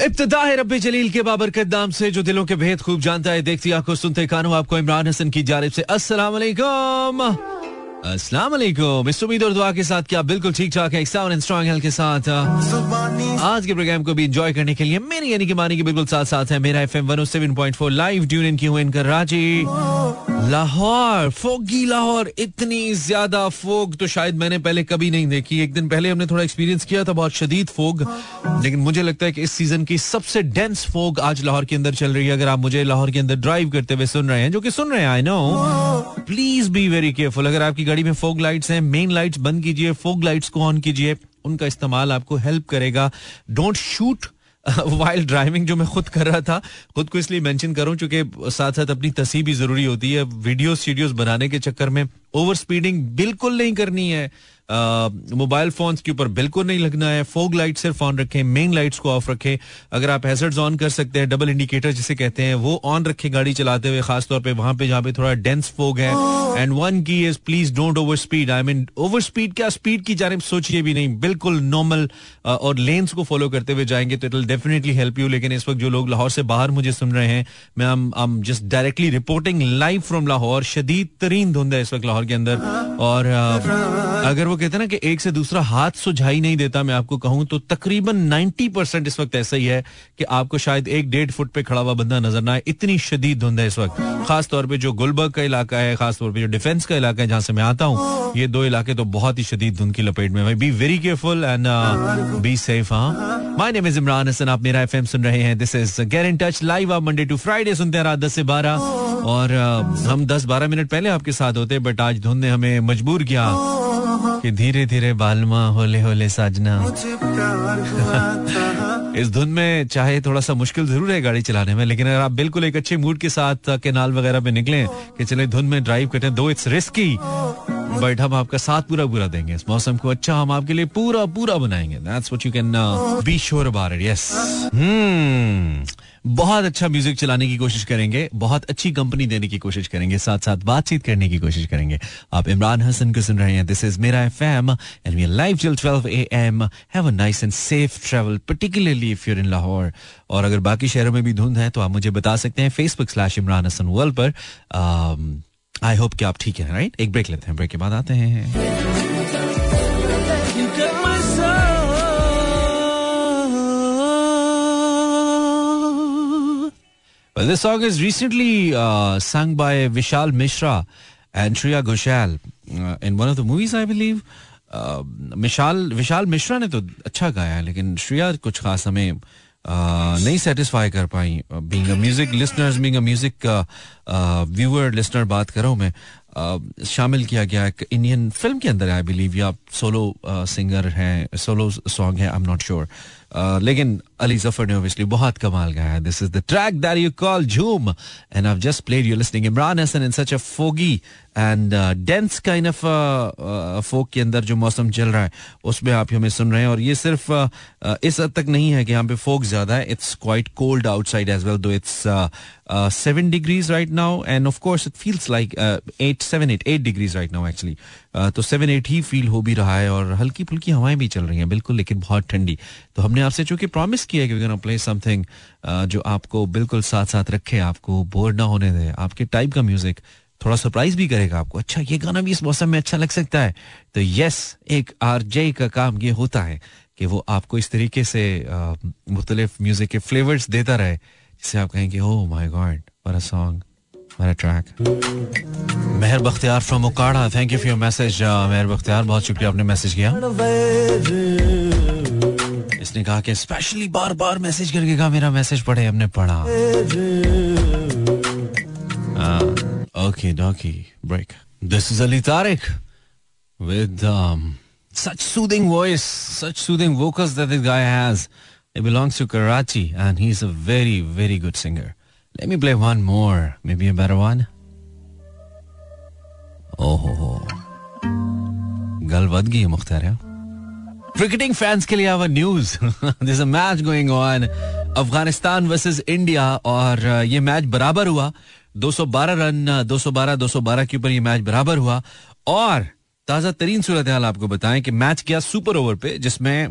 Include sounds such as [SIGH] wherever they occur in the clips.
इब्तदा है रब्बे जलील के बाबरकत नाम से, जो दिलों के भेद खूब जानता है। देखती आँखों सुनते कानों, आपको इमरान हसन की जानब से अस्सलाम वालेकुम। अस्सलाम वालेकुम। इस उम्मीद और दुआ के साथ क्या बिल्कुल ठीक ठाक है साउंड एंड स्ट्रॉन्ग हेल्थ के साथ। आज के प्रोग्राम को भी एंजॉय करने के लिए, मेरी यानी कि मानी के बिल्कुल साथ साथ है। मेरा एफएम 107.4 लाइव ट्यून इन की हुए इन कराची लाहौर, फोगी लाहौर, इतनी ज़्यादा फोग तो शायद मैंने पहले कभी नहीं देखी। एक दिन पहले हमने थोड़ा एक्सपीरियंस किया था, बहुत शदीद फोग, लेकिन मुझे लगता है कि इस सीज़न की सबसे डेंस फोग आज लाहौर के अंदर चल रही है। अगर आप मुझे लाहौर के अंदर ड्राइव करते हुए सुन रहे हैं, जो कि सुन रहे हैं I know please be very careful अगर आपकी गाड़ी में फोग लाइट्स हैं मेन लाइट्स बंद कीजिए फोग लाइट्स को ऑन कीजिए। उनका इस्तेमाल आपको हेल्प करेगा। डोंट शूट [LAUGHS] वाइल्ड ड्राइविंग जो मैं खुद कर रहा था, खुद को इसलिए मेंशन करूँ क्योंकि साथ साथ अपनी तस्वीर भी ज़रूरी होती है। वीडियो स्टूडियोज बनाने के चक्कर में ओवर स्पीडिंग बिल्कुल नहीं करनी है। मोबाइल फोन्स के ऊपर बिल्कुल नहीं लगना है। फोग लाइट सिर्फ़ ऑन रखें मेन लाइट्स को ऑफ़ रखें। अगर आप हैजर्ड्स ऑन कर सकते हैं डबल इंडिकेटर जिसे कहते हैं वो ऑन रखें गाड़ी चलाते हुए खासतौर पे वहाँ पे जहाँ पे थोड़ा डेंस फोग है। And one key is please don't over speed I mean over speed क्या? स्पीड की जानब सोचिए भी नहीं। बिल्कुल नॉर्मल और लेंस को फॉलो करते हुए जाएँगे तो it will definitely help you लेकिन इस वक्त जो लोग लाहौर से बाहर मुझे सुन रहे हैं मैं I just directly reporting live from Lahore. शदीद तरीन धुंध है इस वक्त लाहौर के अंदर। और अगर वो कहते हैं ना कि एक से दूसरा हाथ सुझाई नहीं देता मैं आपको कहूँ तो तकरीबन 90 परसेंट इस वक्त ऐसा ही है कि आपको शायद एक डेढ़ फुट पे खड़ा हुआ बंदा नज़र ना आए। इतनी शदीद धुंध है इस वक्त। खास तौर पे जो गुलबर्ग का इलाका है खास तौर पे जो डिफेंस का इलाका है जहाँ से मैं आता हूँ ये दो इलाके तो बहुत ही शदीद धुंध की लपेट में be very careful and be safe हाँ। My name is Imran Hasan आप मेरा एफएम सुन रहे हैं। This is get in touch live आप मंडे टू फ्राइडे सुनते हैं रात दस से बारह। और uh, हम दस बारह मिनट पहले आपके साथ होते बट आज धुंध ने हमें मजबूर किया। कि धीरे धीरे बालमा होले होले साजना इस धुन में चाहे थोड़ा सा मुश्किल ज़रूर है गाड़ी चलाने में लेकिन अगर आप बिल्कुल एक अच्छे मूड के साथ केनाल वगैरह पे निकले कि चले धुन में ड्राइव करें दो इट्स रिस्की बट हम आपका साथ पूरा पूरा देंगे। इस मौसम को अच्छा हम आपके लिए पूरा पूरा बनाएँगे that's what you can be sure about it yes बहुत अच्छा म्यूज़िक चलाने की कोशिश करेंगे, बहुत अच्छी कंपनी देने की कोशिश करेंगे साथ साथ बातचीत करने की कोशिश करेंगे। आप इमरान हसन को सुन रहे हैं this is Mera FM and we are live till 12 AM have a nice and safe travel particularly if you in Lahore और अगर बाकी शहरों में भी धुंध है तो आप मुझे बता सकते हैं Facebook slash Imran Hasan world पर। आई होप कि आप ठीक है राइट एक ब्रेक लेते हैं ब्रेक के बाद आते हैं। Well, this song is recently uh, sung by Vishal Mishra and Shreya Ghoshal uh, in one of the movies, I believe. विशाल विशाल मिश्रा ने तो अच्छा गाया लेकिन श्रेया कुछ खास हमें नहीं सेटिस्फाई कर पाई। Being a music listeners being a music viewer listener बात कर रहा हूँ मैं। शामिल किया गया एक इंडियन फ़िल्म के अंदर आई बिलीव या सोलो सिंगर हैं सोलो सॉन्ग है आई एम नॉट श्योर लेकिन अली ज़फ़र ने ऑब्वियसली बहुत कमाल गाया this is the track that you call Jhoom and I just played you listening Imran Hasan in such a foggy and dense kind of fog के अंदर जो मौसम चल रहा है उसमें आप हमें सुन रहे हैं और ये सिर्फ़ uh, uh, इस हद तक नहीं है कि यहाँ पे फोक ज़्यादा है it's quite cold outside as well though it's seven degrees right now and of course it feels like eight seven eight eight degrees right now actually तो सेवन एट ही फील हो भी रहा है और हल्की फुल्की हवाएँ भी चल रही हैं बिल्कुल लेकिन बहुत ठंडी। तो हमने आपसे चूँकि प्रॉमिस किया कि वी प्ले समथिंग जो आपको बिल्कुल साथ साथ रखे, आपको बोर ना होने दे। आपके टाइप का म्यूज़िक थोड़ा सरप्राइज़ भी करेगा आपको। अच्छा ये गाना भी इस मौसम में अच्छा लग सकता है। तो यस एक आरजे का काम ये होता है कि वो आपको इस तरीके से मुख्तलिफ़ म्यूज़िक के फ्लेवर्स देता रहे, जिससे आप कहेंगे ओ my God a song Mehar Bakhtiar from Okara thank you for your message Mehar Bakhtiar, बहुत शुक्रिया, आपने मैसेज किया। इसने कहा कि स्पेशली बार बार मैसेज करके कहा मेरा मैसेज पढ़े हमने पढ़ा okay dokey break this is Ali Tariq with um, such soothing voice, such soothing vocals that this guy has. He belongs to Karachi and he's a very, very good singer. Let me play one more, maybe a better one. ओहो गल बद गई है Mukhtar cricketing fans के लिए news this match going on Afghanistan versus India और ये match बराबर हुआ. 212 रन 212 212 के ऊपर ये मैच बराबर हुआ. और, ताज़ा तरीन सूरत हाल आपको बताएँ कि मैच किया सुपर ओवर पे, जिसमें,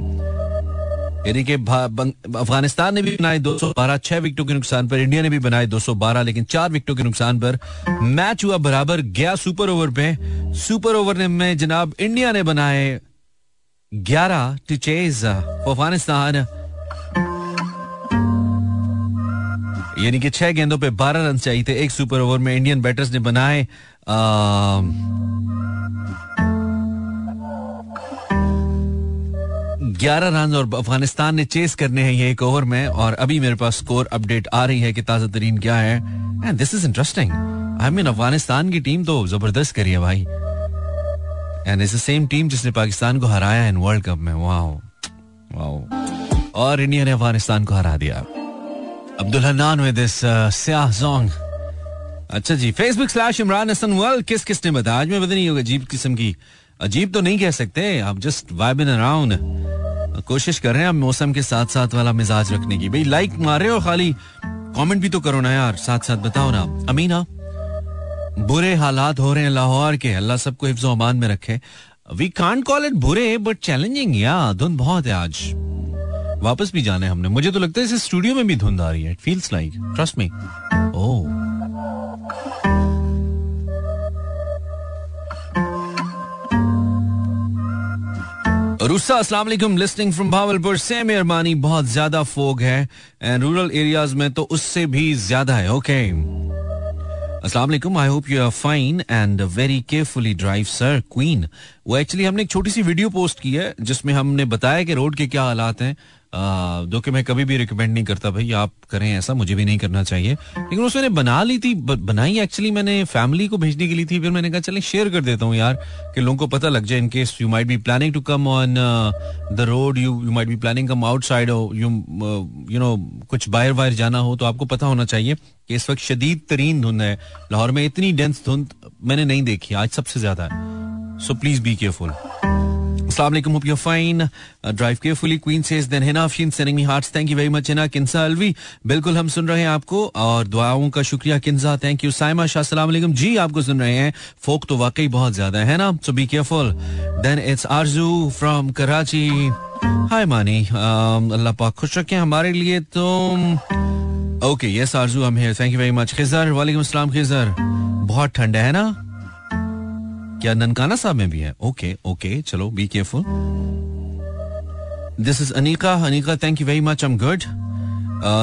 यानी कि अफ़गानिस्तान ने भी बनाए 212 छह विकेटों के नुकसान पर, इंडिया ने भी बनाए 212 लेकिन चार विकेटों के नुकसान पर मैच हुआ बराबर, गया सुपर ओवर पे. सुपर ओवर में जनाब इंडिया ने बनाए 11 टू चेज अफ़गानिस्तान यानी कि छह गेंदों पे 12 रन चाहिए थे। एक सुपर ओवर में इंडियन बैटर्स ने बनाए ग्यारह रन और अफ़गानिस्तान ने चेस करने हैं ये एक ओवर में। और अभी मेरे पास स्कोर अपडेट आ रही है कि ताज़ा तरीन क्या है। And this is interesting I mean Afghanistan की टीम तो ज़बरदस्त करी है भाई। And it's the same team जिसने पाकिस्तान को हराया इन वर्ल्ड कप में। वाओ वाओ और इंडिया ने अफ़गानिस्तान को हरा दिया। अब्दुल हन्नान विद दिस स्याह सॉन्ग अच्छा जी Facebook slash Imran Hasan world किस किसने बताया? आज में पता नहीं होगा, अजीब किस्म की। अजीब तो नहीं कह सकते, आप जस्ट वाइबिन अराउंड कोशिश कर रहे हैं आप मौसम के साथ साथ वाला मिजाज रखने की। भाई लाइक मार रहे हो खाली। कमेंट भी तो करो ना यार साथ साथ बताओ ना। अमीना? बुरे हालात हो रहे हैं लाहौर के। अल्लाह सबको हिफ्ज अमान में रखे। वी कांट कॉल इट बुरे बट चैलेंजिंग या धुंध बहुत है आज। वापस भी जाने हमने। मुझे तो लगता है इस स्टूडियो में भी धुंध आ रही है। It feels like trust me oh रुस्सा अस्सलाम वालेकुम लिस्निंग फ्रॉम भावलपुर सेम अरमानी बहुत ज़्यादा फोग है। एंड रूरल एरियाज़ में तो उससे भी ज़्यादा है। ओके अस्सलाम वालेकुम I hope you are fine and very carefully drive sir queen वो एक्चुअली हमने एक छोटी सी वीडियो पोस्ट की है, जिसमें हमने बताया कि रोड के क्या हालात हैं। जो कि मैं कभी भी रिकमेंड नहीं करता भाई, आप करें ऐसा, मुझे भी नहीं करना चाहिए। लेकिन उसने बनाई ली थी बनाई एक्चुअली मैंने फैमिली को भेजने के लिए थी, फिर मैंने कहा, चले शेयर कर देता हूँ यार, कि लोगों को पता लग जाए in case you might be planning to come on the road you you might be planning come outside हो यू यू नो कुछ बाहर वायर जाना हो तो आपको पता होना चाहिए कि इस वक्त शदीद तरीन धुंध है। लाहौर में इतनी डेंस धुंध मैंने नहीं देखी, आज सबसे ज़्यादा है। So please be careful Assalamu alaikum. Hope you're fine. Uh, drive carefully. Queen says then Hina Afshin sending me hearts. Thank you very much Hina. Kinsa Alvi. बिल्कुल हम सुन रहे हैं आपको और दुआओं का शुक्रिया किन्जा थैंक यू साइमा शाह सलाम अलैकुम जी आपको सुन रहे हैं फोक तो वाकई बहुत ज़्यादा है ना so be careful then it's Arzoo from Karachi hi मानी अल्लाह पाक खुश रखें हमारे लिए तो ओके यस आरज़ू हम here thank you very much Khizar वालेकुम अस्सलाम खिजर बहुत ठंडा है ना क्या ननकाना साहब में भी है? ओके ओके चलो be careful this is Anika Anika thank you very much am good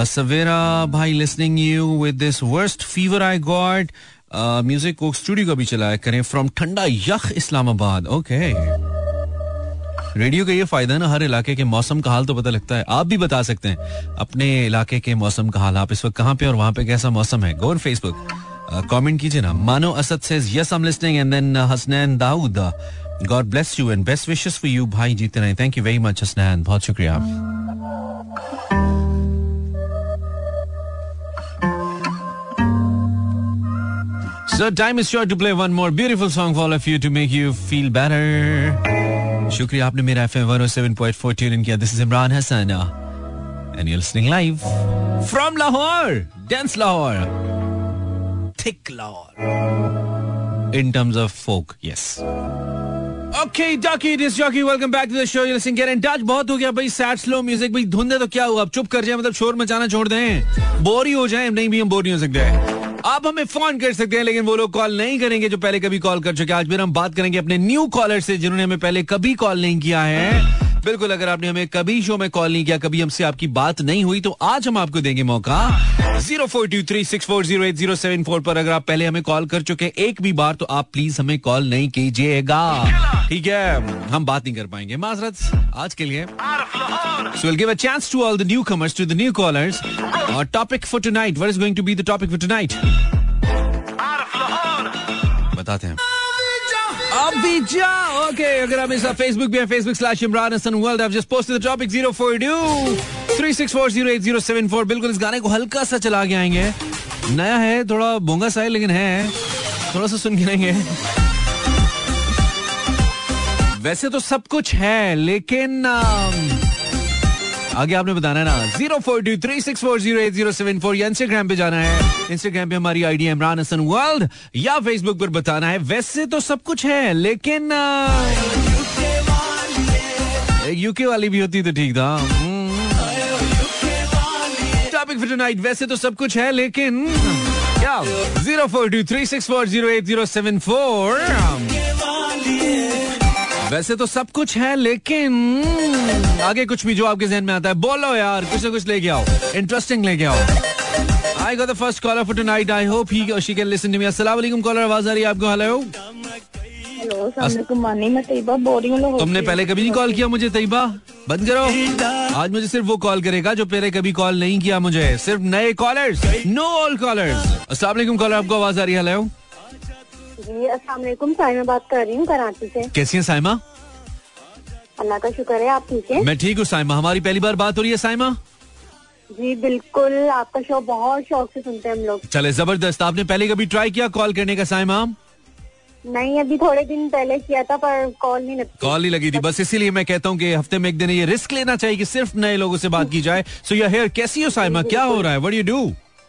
सवेरा भाई listening you with this worst fever I got music को स्टूडियो का भी चलाया करें फ्रॉम ठंडा यख इस्लामाबाद. ओके रेडियो का ये फ़ायदा ना, हर इलाके के मौसम का हाल तो पता लगता है। आप भी बता सकते हैं, अपने इलाके के मौसम का हाल, आप इस वक्त कहाँ पे और वहाँ पे कैसा मौसम है? गोर फेसबुक कमेंट कीजिए ना। मानो Asad says yes I am listening and then Hasnain Dawood God bless you and best wishes for you भाई जीते रहे। Thank you very much Hasnain. बहुत शुक्रिया। So, time is sure to play one more beautiful song for all of you to make you feel better. शुक्रिया आपने मेरा FM 107.4 tune in किया। This is Imran Hasan and you listening live from Lahore Lahore thick lore in terms of folk. Yes. Okay, Ducky, this jockey, welcome back to the show. You're listening, get in touch. बहुत हो गया भाई sad slow music भाई धुंधे तो क्या हुआ अब चुप कर जाए मतलब शोर मचाना छोड़ दें बोर ही हो जाए नहीं भी हम बोर नहीं हो सकते आप हमें फ़ोन कर सकते हैं लेकिन वो लोग कॉल नहीं करेंगे जो पहले कभी कॉल कर चुके आज फिर हम बात करेंगे अपने न्यू कॉलर से जिन्होंने हमें पहले कभी कॉल नहीं किया है बिल्कुल, अगर आपने हमें कभी शो में कॉल नहीं किया, कभी हमसे आपकी बात नहीं हुई तो आज हम आपको देंगे मौका। Zero four two three six four zero eight zero seven four पर अगर आप पहले हमें कॉल कर चुके एक भी बार तो आप प्लीज़ हमें कॉल नहीं कीजिएगा। ठीक है? हम बात नहीं कर पाएँगे। माजरत, आज के लिए। Will give a chance to all the newcomers to the new callers और topic for tonight what is going to be the topic for tonight बताते हैं। जा ओके अगर आप इस फेसबुक पे Facebook slash Imran Hassan World. I've just posted the topic 042 बिल्कुल इस गाने को हल्का सा चला के आएँगे। नया है, थोड़ा बोंगा सा है लेकिन है। थोड़ा सा सुन के लेंगे वैसे तो सब कुछ है, लेकिन आगे आपने बताना है ना। Zero four two three six four zero eight zero seven four. या इंस्टाग्राम पे जाना है। इंस्टाग्राम पे हमारी आईडी इमरान हसन वर्ल्ड या फेसबुक पर बताना है। वैसे तो सब कुछ है, लेकिन यूके वाली भी होती तो ठीक था। टॉपिक फॉर टुनाइट वैसे तो सब कुछ है, लेकिन, क्या? Zero four two three six four zero eight zero seven four. वैसे तो सब कुछ है लेकिन आगे कुछ भी जो आपके जहन में आता है बोलो यार कुछ ना कुछ लेके आओ इंटरेस्टिंग लेके आओ। I got the first caller for tonight I hope he she can listen to me अस्सलाम वालेकुम कॉलर आवाज़ आ रही है आपको? हेलो हेलो हूँ तुमने पहले कभी नहीं कॉल किया मुझे तैयबा? बंद करो। आज मुझे सिर्फ़ वो कॉल करेगा जो पहले कभी कॉल नहीं किया मुझे। सिर्फ़ नए कॉलर्स नो ऑल कॉलर्स अस्सलाम वालेकुम कॉलर आपको आवाज़ आ रही है? हेलो जी अस्सलाम साइमा बात कर रही हूँ कराची से। कैसी है साइमा अल्लाह का शुक्र है आप ठीक है? मैं ठीक हूँ साइमा हमारी पहली बार बात हो रही है साइमा जी बिल्कुल आपका शो बहुत शौक से सुनते हैं हम लोग। चले ज़बरदस्त आपने पहले कभी ट्राई किया कॉल करने का साइमा नहीं अभी थोड़े दिन पहले किया था पर कॉल नहीं लगती। कॉल नहीं लगी थी बस इसीलिए मैं कहता हूँ कि हफ़्ते में एक दिन ये रिस्क लेना चाहिए कि सिर्फ़ नए लोगों से बात की जाए। सो या हेयर कैसी हो साइमा क्या हो रहा है? व्हाट यू डू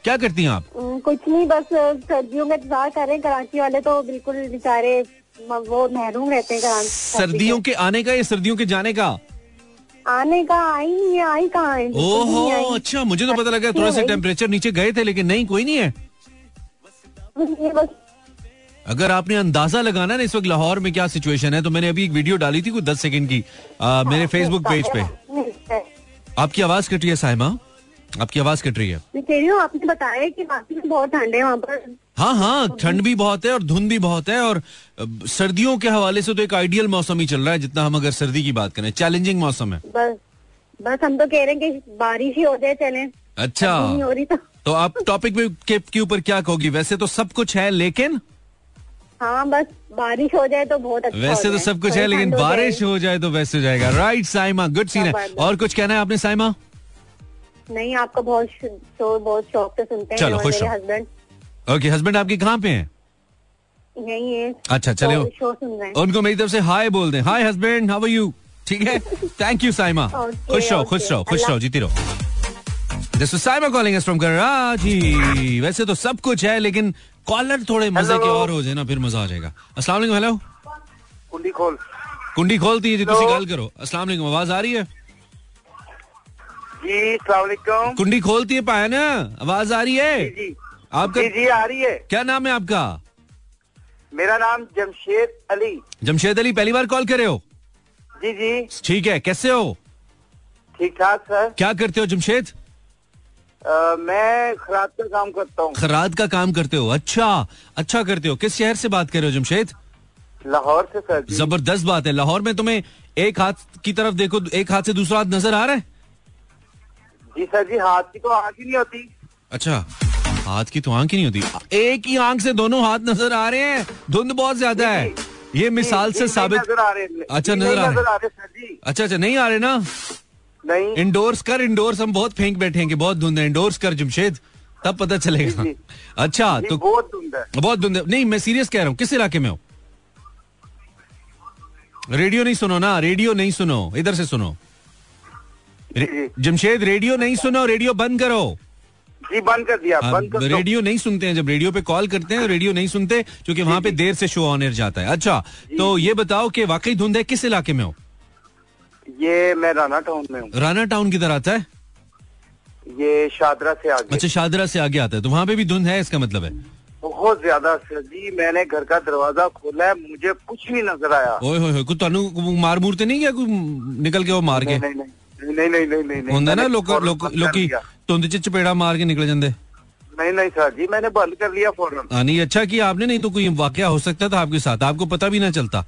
क्या करती हैं आप? कुछ नहीं बस सर्दियों में इंतज़ार कर रहे हैं कराची वाले तो बिल्कुल बेचारे वो महरूम रहते हैं सर्दियों के आने का या सर्दियों के जाने का? आने का आई नहीं है आई कहाँ है? ओहो अच्छा मुझे तो पता लगा थोड़ा सा टेम्परेचर नीचे गए थे लेकिन नहीं कोई नहीं है। बस अगर आपने अंदाज़ा लगाना ना इस वक्त लाहौर में क्या सिचुएशन है तो मैंने अभी एक वीडियो डाली थी कुछ दस सेकंड की आ, मेरे फेसबुक पेज पे। आपकी आवाज़ कट रही है साइमा आपकी आवाज़ कट रही है। मैं कह रही हूँ आपने बताया कि वाकई में बहुत ठंड है वहाँ पर। हाँ हाँ ठंड भी बहुत है और धुंध भी बहुत है और सर्दियों के हवाले से तो एक आइडियल मौसम ही चल रहा है जितना हम अगर सर्दी की बात करें। चैलेंजिंग मौसम है। बस बस हम तो कह रहे हैं कि बारिश ही हो जाए चले। अच्छा नहीं हो रही तो। तो आप [LAUGHS] टॉपिक के, के ऊपर क्या कहोगी? वैसे तो सब कुछ है लेकिन? हाँ बस बारिश हो जाए तो बहुत अच्छा वैसे तो सब कुछ है लेकिन बारिश हो जाए तो वैसे हो जाएगा। राइट साइमा गुड सीन है। और कुछ कहना है आपने साइमा? नहीं आपका बहुत शो बहुत शौक से सुनते हैं चलो, खुश हस्बैंड ओके हस्बैंड आपके कहाँ पे हैं? यही है। अच्छा चले तो शो सुन रहे हैं। उनको मेरी तरफ़ से हाय बोल दें। Hi husband how are you ठीक है? थैंक यू साइमा खुश रहो खुश रहो खुश रहो जीती रहो। This is Saima calling us from Karachi वैसे तो सब कुछ है लेकिन कॉलर थोड़े मज़े के और हो जाए ना फिर मज़ा आ जाएगा। अस्सलाम वालेकुम हेलो कुंडी खोल कुंडी खोलती है जी तुसी गल करो। अस्सलाम वालेकुम आवाज़ आ रही है? जी सलामकुम कुंडी खोलती है पाया ना? आवाज़ आ रही है? जी आपका जी जी आ रही है। क्या नाम है आपका? मेरा नाम जमशेद अली। जमशेद अली पहली बार कॉल करे हो? जी जी। ठीक है कैसे हो? ठीक ठाक सर। क्या करते हो जमशेद? मैं खराद का काम करता हूँ। खराद का काम करते हो? अच्छा अच्छा करते हो। किस शहर से बात कर रहे हो जमशेद? लाहौर से सर ज़बरदस्त बात है। लाहौर में तुम्हें एक हाथ की तरफ़ देखो एक हाथ से दूसरा हाथ नज़र आ रहा है? जी सर जी हाथ की तो आँख ही नहीं होती। अच्छा हाथ की तो आँख ही नहीं होती। एक ही आँख से दोनों हाथ नज़र आ रहे हैं। धुंध बहुत ज़्यादा है। ये मिसाल से साबित नज़र आ रहे हैं। अच्छा, नज़र आ रहे। जी। अच्छा अच्छा नहीं आ रहे ना? नहीं। इंडोर्स कर इंडोर्स हम बहुत फेंक बैठेंगे बहुत धुंध है। इंडोर्स कर जमशेद तब पता चलेगा। अच्छा तो बहुत धुंध है। बहुत धुंध नहीं मैं सीरियस कह रहा हूँ। किस इलाके में हो? रेडियो नहीं सुनो ना। रेडियो नहीं सुनो। इधर से सुनो। रे- जमशेद रेडियो नहीं सुनो रेडियो बंद करो। जी बंद कर दिया हाँ, बंद कर रेडियो नहीं सुनते हैं जब रेडियो पे कॉल करते हैं रेडियो नहीं सुनते क्योंकि वहाँ पे देर से शो ऑन एयर जाता है। अच्छा तो ये बताओ कि वाकई धुंध है किस इलाके में हो? ये मैं राना टाउन में हूँ। राना टाउन किधर आता है? ये शादरा से आगे। अच्छा शादरा से आगे आता है तो वहाँ पे भी धुंध है इसका मतलब है? बहुत ज़्यादा सर जी मैंने घर का दरवाज़ा खोला है मुझे कुछ नहीं नज़र आया। ओए होए कुछ तानू मार मूरते नहीं गया कोई निकल के वो मार के? नहीं नहीं नहीं। नहीं नहीं नहीं नहीं नहीं ਹੁੰਦਾ ਨਾ मैंने ਲੋਕ फौरन ਲੋਕ बंद कर ਲੋਕੀ लिया। ਧੁੰਦ ਚ ਚਪੇੜਾ ਮਾਰ ਕੇ ਨਿਕਲ ਜਾਂਦੇ नहीं नहीं सर जी मैंने बंद कर लिया फौरन हाँ नहीं अच्छा किया आपने नहीं तो कोई वाकया हो सकता था आपके साथ आपको पता भी ना चलता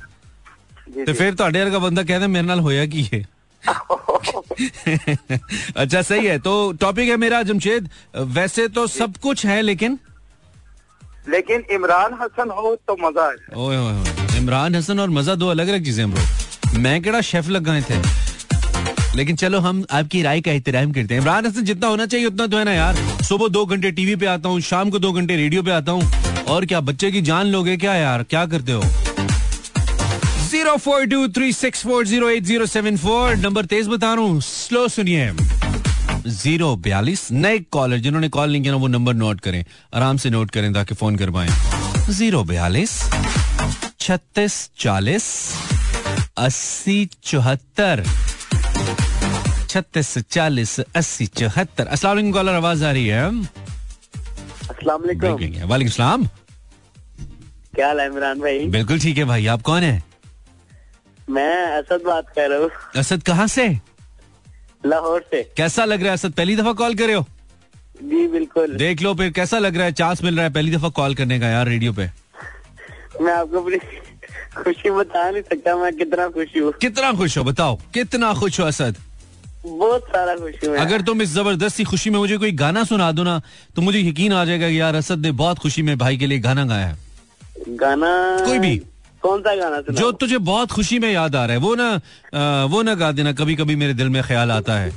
जी ਤੇ जी ਫਿਰ ਤੁਹਾਡੇ ਵਰਗਾ ਬੰਦਾ ਕਹਿੰਦਾ ਮੇਰੇ ਨਾਲ ਹੋਇਆ ਕੀ ਹੈ [LAUGHS] अच्छा सही है तो टॉपिक है मेरा जमशेद वैसे तो सब कुछ है लेकिन लेकिन इमरान हसन हो तो मजा है ओए ओए ओए, इमरान हसन और मजा दो अलग अलग चीजें हैं ब्रो मैं केड़ा शेफ लग गए थे लेकिन चलो हम आपकी राय का एहतराम करते हैं। इमरान हसन जितना होना चाहिए उतना तो है ना यार। सुबह दो घंटे टीवी पे आता हूँ, शाम को दो घंटे रेडियो पे आता हूँ। और क्या, बच्चे की जान लोगे क्या यार? क्या करते हो? Zero four two three six four zero eight zero seven four, number तेज बता रहा हूँ, स्लो सुनिए। ज़ीरो बयालीस नए कॉलर जिन्होंने कॉल नहीं किया ना, वो नंबर नोट करें। आराम से नोट करें ताकि फ़ोन कर पाए ज़ीरो बयालीस, छत्तीस चालीस, अस्सी चौहत्तर। छत्तीस चालीस अस्सी चौहत्तर। असला कॉलर आवाज़ आ रही है। वालेकुम सलाम। क्या हाल है इमरान भाई? बिल्कुल ठीक है भाई। आप कौन है? मैं असद बात कर रहा हूँ। असद कहाँ से? लाहौर से। कैसा लग रहा है असद? पहली दफ़ा कॉल करे हो? जी बिल्कुल। देख लो फिर कैसा लग रहा है? चांस मिल रहा है पहली दफ़ा कॉल करने का यार रेडियो पे। मैं आपको अपनी खुशी बता नहीं सकता मैं कितना खुश हूँ। कितना खुश हो बताओ। कितना खुश हो असद? बहुत सारा खुशी मैं। अगर तुम इस ज़बरदस्ती खुशी में मुझे कोई गाना सुना दो ना तो मुझे यकीन आ जाएगा यार असद ने बहुत खुशी में भाई के लिए गाना गाया है। गाना कोई भी। कौन सा गाना सुना जो तुझे बहुत खुशी में याद आ रहा है वो ना अ, वो ना गा देना कभी कभी मेरे दिल में ख्याल आता है।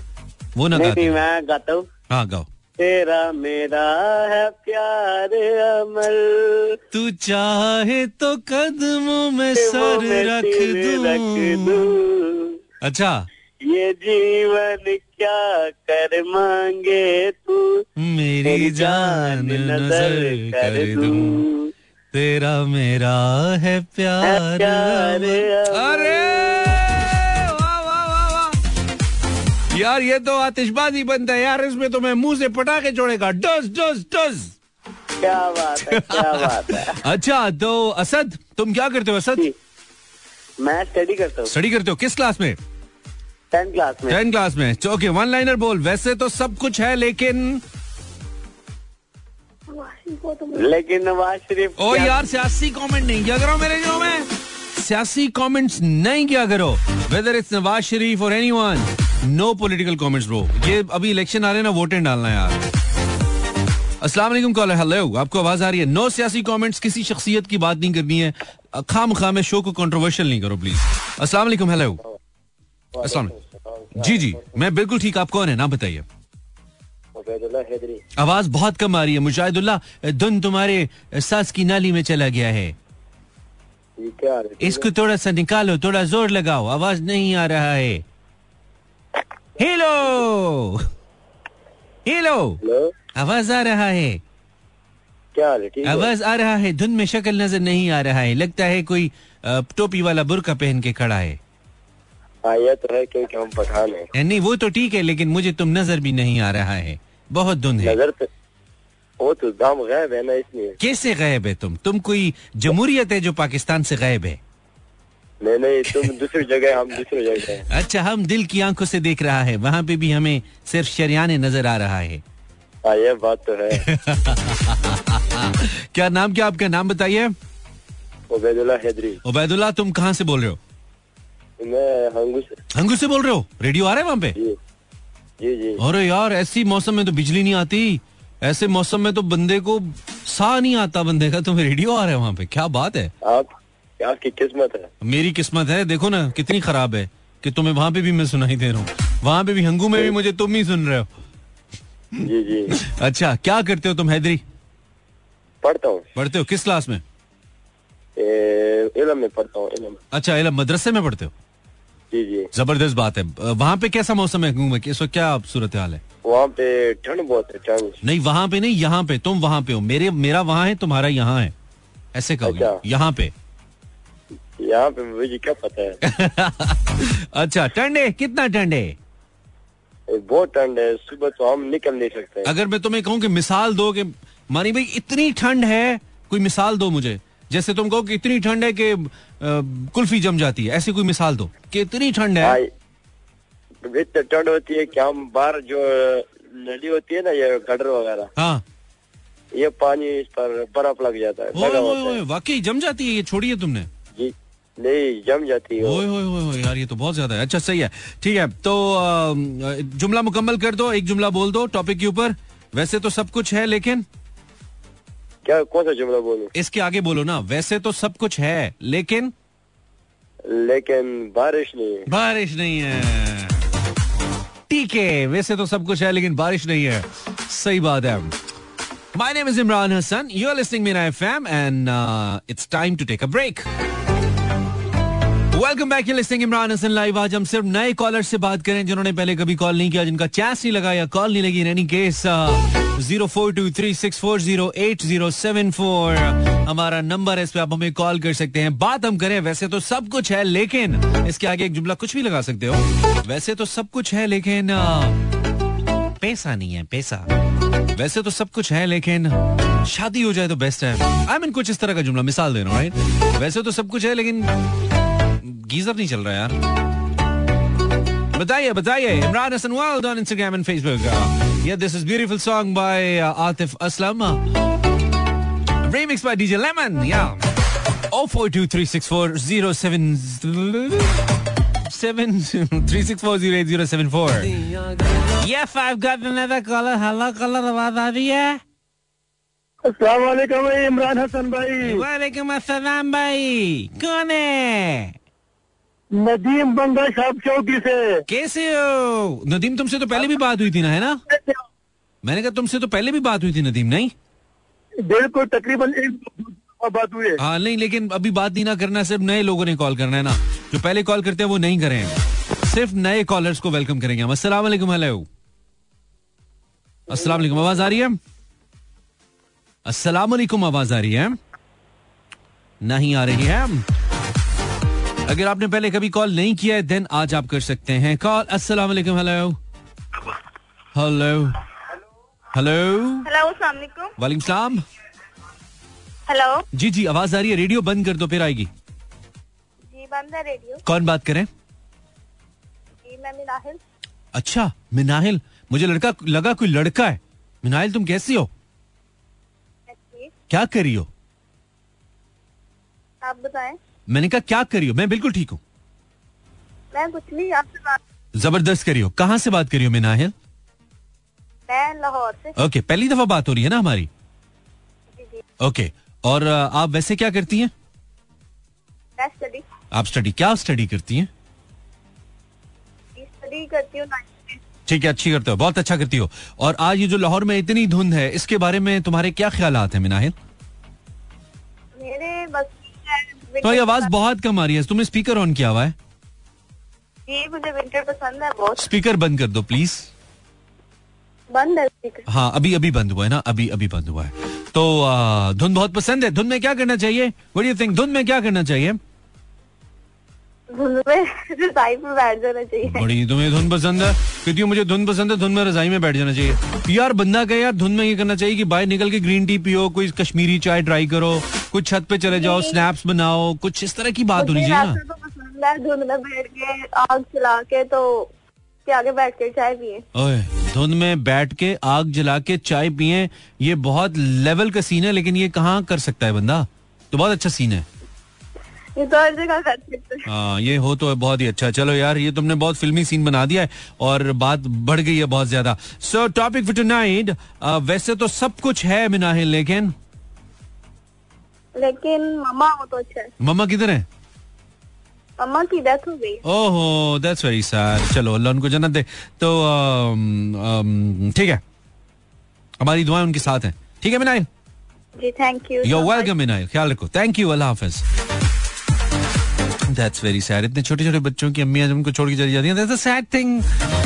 वो ना गा मैं गाता हूँ। हाँ गाओ। तेरा मेरा है प्यार अमल। तू चाहे तो कदमों में सर रख दूँ। अच्छा। ये जीवन क्या कर मांगे तू? मेरी जान नज़र कर दूँ। तेरा मेरा है प्यार। प्यार अरे वाह वाह वाह वाह। यार ये तो आतिशबाजी बनता है यार। इसमें तो मैं मुँह से पटाखे छोड़ेगा। डस डस डस। क्या बात है क्या बात है। [LAUGHS] अच्छा तो असद तुम क्या करते हो असद? मैं स्टडी करता हूँ। स्टडी करते हो? किस क्लास में? टेंथ क्लास में टेन क्लास में ओके वन लाइनर बोल। वैसे तो सब कुछ है लेकिन लेकिन नवाज़ शरीफ ओ यार सियासी कमेंट नहीं किया करो मेरे जो में। सियासी कमेंट्स नहीं किया करो। वेदर इट्स नवाज़ शरीफ और anyone no political comments bro ये अभी इलेक्शन आ रहे हैं ना वोटें डालना है यार। अस्सलाम वालेकुम कॉलर हेलो आपको आवाज़ आ रही है? नो सियासी कमेंट्स किसी शख्सियत की बात नहीं करनी है। खाम खाम शो को कंट्रोवर्शियल नहीं करो प्लीज़ अस्सलाम वालेकुम हेलो अस्सलाम जी जी। मैं बिल्कुल ठीक। आप कौन है? नाम बताइए। आवाज़ बहुत कम आ रही है। मुजाहिदुल्लाह धुन तुम्हारे सास की नाली में चला गया है? इसको थोड़ा सा निकालो थोड़ा ज़ोर लगाओ। आवाज़ नहीं आ रहा है। हेलो! हेलो! आवाज़ आ रहा है। क्या आवाज़ आ रहा है। धुन में शक्ल नज़र नहीं आ रहा है। लगता है कोई टोपी वाला बुरका पहन के खड़ा है। हाँ ये तो है क्योंकि हम पठान हैं। नहीं वो तो ठीक है लेकिन मुझे तुम नज़र भी नहीं आ रहा है। बहुत धुंध है। नज़र तो वो तो दाम गायब है ना इसलिए। कैसे गायब है तुम? तुम कोई जमहूरियत है जो पाकिस्तान से गायब है? नहीं नहीं तुम दूसरी जगह हम दूसरी जगह अच्छा हम दिल की आँखों से देख रहा है। वहाँ पे भी हमें सिर्फ़ शरियाने नज़र आ रहा है। हाँ ये बात तो है। [LAUGHS] क्या नाम क्या आपका नाम बताइए? उबैदुल्लाह हैदरी। उबैदुल्लाह तुम कहाँ से बोल रहे हो? मैं हंगू से हंगू से बोल रहे हो? रेडियो आ रहा है वहाँ पे? जी। जी जी। अरे यार ऐसी मौसम में तो बिजली नहीं आती। ऐसे मौसम में तो बंदे को सा नहीं आता बंदे का। तुम्हें रेडियो आ रहा है वहाँ पे? क्या बात है? आप आपकी किस्मत है। मेरी किस्मत है। देखो ना कितनी खराब है कि तुम्हें वहाँ पे भी मैं सुनाई दे रहा हूँ। वहाँ पे भी हंगू में भी मुझे तुम ही सुन रहे हो। जी जी। [LAUGHS] अच्छा क्या करते हो तुम हैदरी? पढ़ता हूँ। पढ़ते हो? किस क्लास में? इलम में पढ़ता हूँ अच्छा इलम मदरसे में पढ़ते हो? जी जी। ज़बरदस्त बात है। वहाँ पे कैसा मौसम है हंगू में इस वक्त क्या सूरत हाल है? वहाँ पे ठंड बहुत है ठंड। नहीं वहाँ पे नहीं यहाँ पे। तुम वहाँ पे हो। मेरे मेरा वहाँ है तुम्हारा यहाँ है। ऐसे कहो अच्छा। यहाँ पे। यहाँ पे मुझे क्या पता है? [LAUGHS] अच्छा ठंडे कितना ठंडे ए, बहुत ठंड है। सुबह तो हम निकल नहीं सकते। अगर मैं तुम्हें कहूँ कि मिसाल दो कि मानी भाई इतनी ठंड है कोई मिसाल दो मुझे। जैसे तुम कहो कि इतनी ठंड है कि कुल्फी जम जाती है। ऐसी कोई मिसाल दो कि इतनी ठंड हाँ। है इतनी ठंड होती है कि हम बाहर जो नदी होती है ना ये गटर वगैरह हाँ। ये पानी इस पर बर्फ़ लग जाता है है। वाकई जम जाती है ये छोड़िए तुमने? जी नहीं जम जाती है ओए ओए ओए यार ये तो बहुत ज़्यादा है। अच्छा सही है। ठीक है तो जुमला मुकम्मल कर दो एक जुमला बोल दो टॉपिक के ऊपर। वैसे तो सब कुछ है लेकिन क्या कौन सा जुमला बोलूँ? इसके आगे बोलो ना वैसे तो सब कुछ है लेकिन? लेकिन बारिश नहीं है। बारिश नहीं है। ठीक है वैसे तो सब कुछ है लेकिन बारिश नहीं है। सही बात है। My name is Imran Hasan you are listening Mera FM and it's time to take a break welcome back you listening Imran Hasan live आज हम सिर्फ़ नए कॉलर से बात करें जिन्होंने पहले कभी कॉल नहीं किया जिनका चांस नहीं लगा या कॉल नहीं लगी in any case zero four two three six four zero eight zero seven four. हमारा नंबर है इस पे आप हमें कॉल कर सकते हैं। बात हम करें वैसे तो सब कुछ है लेकिन इसके आगे एक जुमला कुछ भी लगा सकते हो। वैसे तो सब कुछ है लेकिन पैसा नहीं है पैसा। वैसे तो सब कुछ है लेकिन शादी हो जाए तो बेस्ट है। आई I मीन mean, कुछ इस तरह का जुमला मिसाल दे रहा हूँ वैसे तो सब कुछ है लेकिन गीजर नहीं चल रहा यार। बताइए बताइए। Imran Hasan world on Instagram and Facebook या this is beautiful song by Atif Aslam remixed by DJ Lemon yeah 04236407 Yes, I've got another caller. Hello, caller. आवाज आ रही है अस्सलाम इमरान हसन भाई वालेकुम अस्सलाम भाई कौन है नदीम बंगा साहब चौकी से। कैसे हो? नदीम तुमसे तो पहले भी बात हुई थी ना है ना? मैंने कहा तुमसे तो पहले भी बात हुई थी नदीम नहीं? बिल्कुल तकरीबन बात हुई है। हाँ नहीं लेकिन अभी बात नहीं ना करना सिर्फ़ नए लोगों ने कॉल करना है ना। जो पहले कॉल करते हैं वो नहीं करें। सिर्फ़ नए कॉलर्स को वेलकम करेंगे हम। वालेकुम हेलो अस्सलाम वालेकुम आवाज़ आ रही है? अस्सलाम वालेकुम आवाज़ आ रही है? नहीं आ रही है। अगर आपने पहले कभी कॉल नहीं किया है देन आज आप कर सकते हैं। कॉल अस्सलाम वालेकुम हेलो हेलो हेलो हेलो वालेकुम सलाम। हेलो जी जी आवाज़ आ रही है। रेडियो बंद कर दो फिर आएगी। जी बंद है रेडियो कौन बात करें? जी मैं मिनाहिल। अच्छा मिनाहिल। मुझे लड़का लगा कोई लड़का है। मिनाहिल तुम कैसी हो? अच्छी। क्या कर हो? आप बताएँ। मैंने कहा क्या कर रही हो? मैं बिल्कुल ठीक हूँ. मैं कुछ नहीं आपसे बात ज़बरदस्त करी हो। कहाँ से बात करी हो मिनाहिल मैं लाहौर से। ओके पहली दफ़ा बात हो रही है ना हमारी? ओके और आप वैसे क्या करती हैं? स्टडी आप स्टडी क्या स्टडी करती हैं? स्टडी करती हूँ ठीक है अच्छी करते हो बहुत अच्छा करती हो। और आज ये जो लाहौर में इतनी धुंध है इसके बारे में तुम्हारे क्या ख्याल हैं मिनाहिल तो ये आवाज़ बहुत कम आ रही है। तुम्हें स्पीकर ऑन किया हुआ है? जी मुझे विंटर पसंद है बहुत। स्पीकर बंद कर दो प्लीज़ बंद है स्पीकर हाँ अभी अभी बंद हुआ है ना अभी अभी बंद हुआ है। तो धुन बहुत पसंद है। धुन में क्या करना चाहिए? वट यू थिंक धुन में क्या करना चाहिए? धुंध में रजाई पे बैठ जाना चाहिए। बड़ी तुम्हें धुन पसंद है? क्योंकि मुझे धुन पसंद है धुन में रजाई में बैठ जाना चाहिए। यार बंदा कहे यार धुन में ये करना चाहिए कि बाहर निकल के ग्रीन टी पियो कोई कश्मीरी चाय ट्राई करो कुछ छत पे चले जाओ स्नैप्स बनाओ कुछ इस तरह की बात होनी चाहिए ना? तो धुंध में बैठ के आग जला के तो आगे बैठ के चाय पिए। धुंध में बैठ के आग जला के चाय पिए ये बहुत लेवल का सीन है लेकिन ये कहाँ कर सकता है बंदा? तो बहुत अच्छा सीन है। ये तो हर जगह कर सकते हाँ। ये हो तो बहुत ही अच्छा। चलो यार ये तुमने बहुत फिल्मी सीन बना दिया है और बात बढ़ गई है बहुत ज़्यादा। सो टॉपिक फॉर टुनाइट वैसे तो सब कुछ है मिनाहिल लेकिन? लेकिन मम्मा हो तो अच्छा है। मम्मा किधर है? मम्मा की डेथ हो गई। ओहो दैट्स वेरी सैड चलो अल्लाह उनको जन्नत दे। तो ठीक है। हमारी दुआएँ उनके साथ हैं। ठीक है Minahil ji thank you You're welcome, Minahil ख्याल रखो। थैंक यू अल्लाह हाफिज। दैट्स वेरी सैड इतने छोटे छोटे बच्चों की अम्मियाँ जब उनको छोड़ के चली जाती हैं। सैड थिंग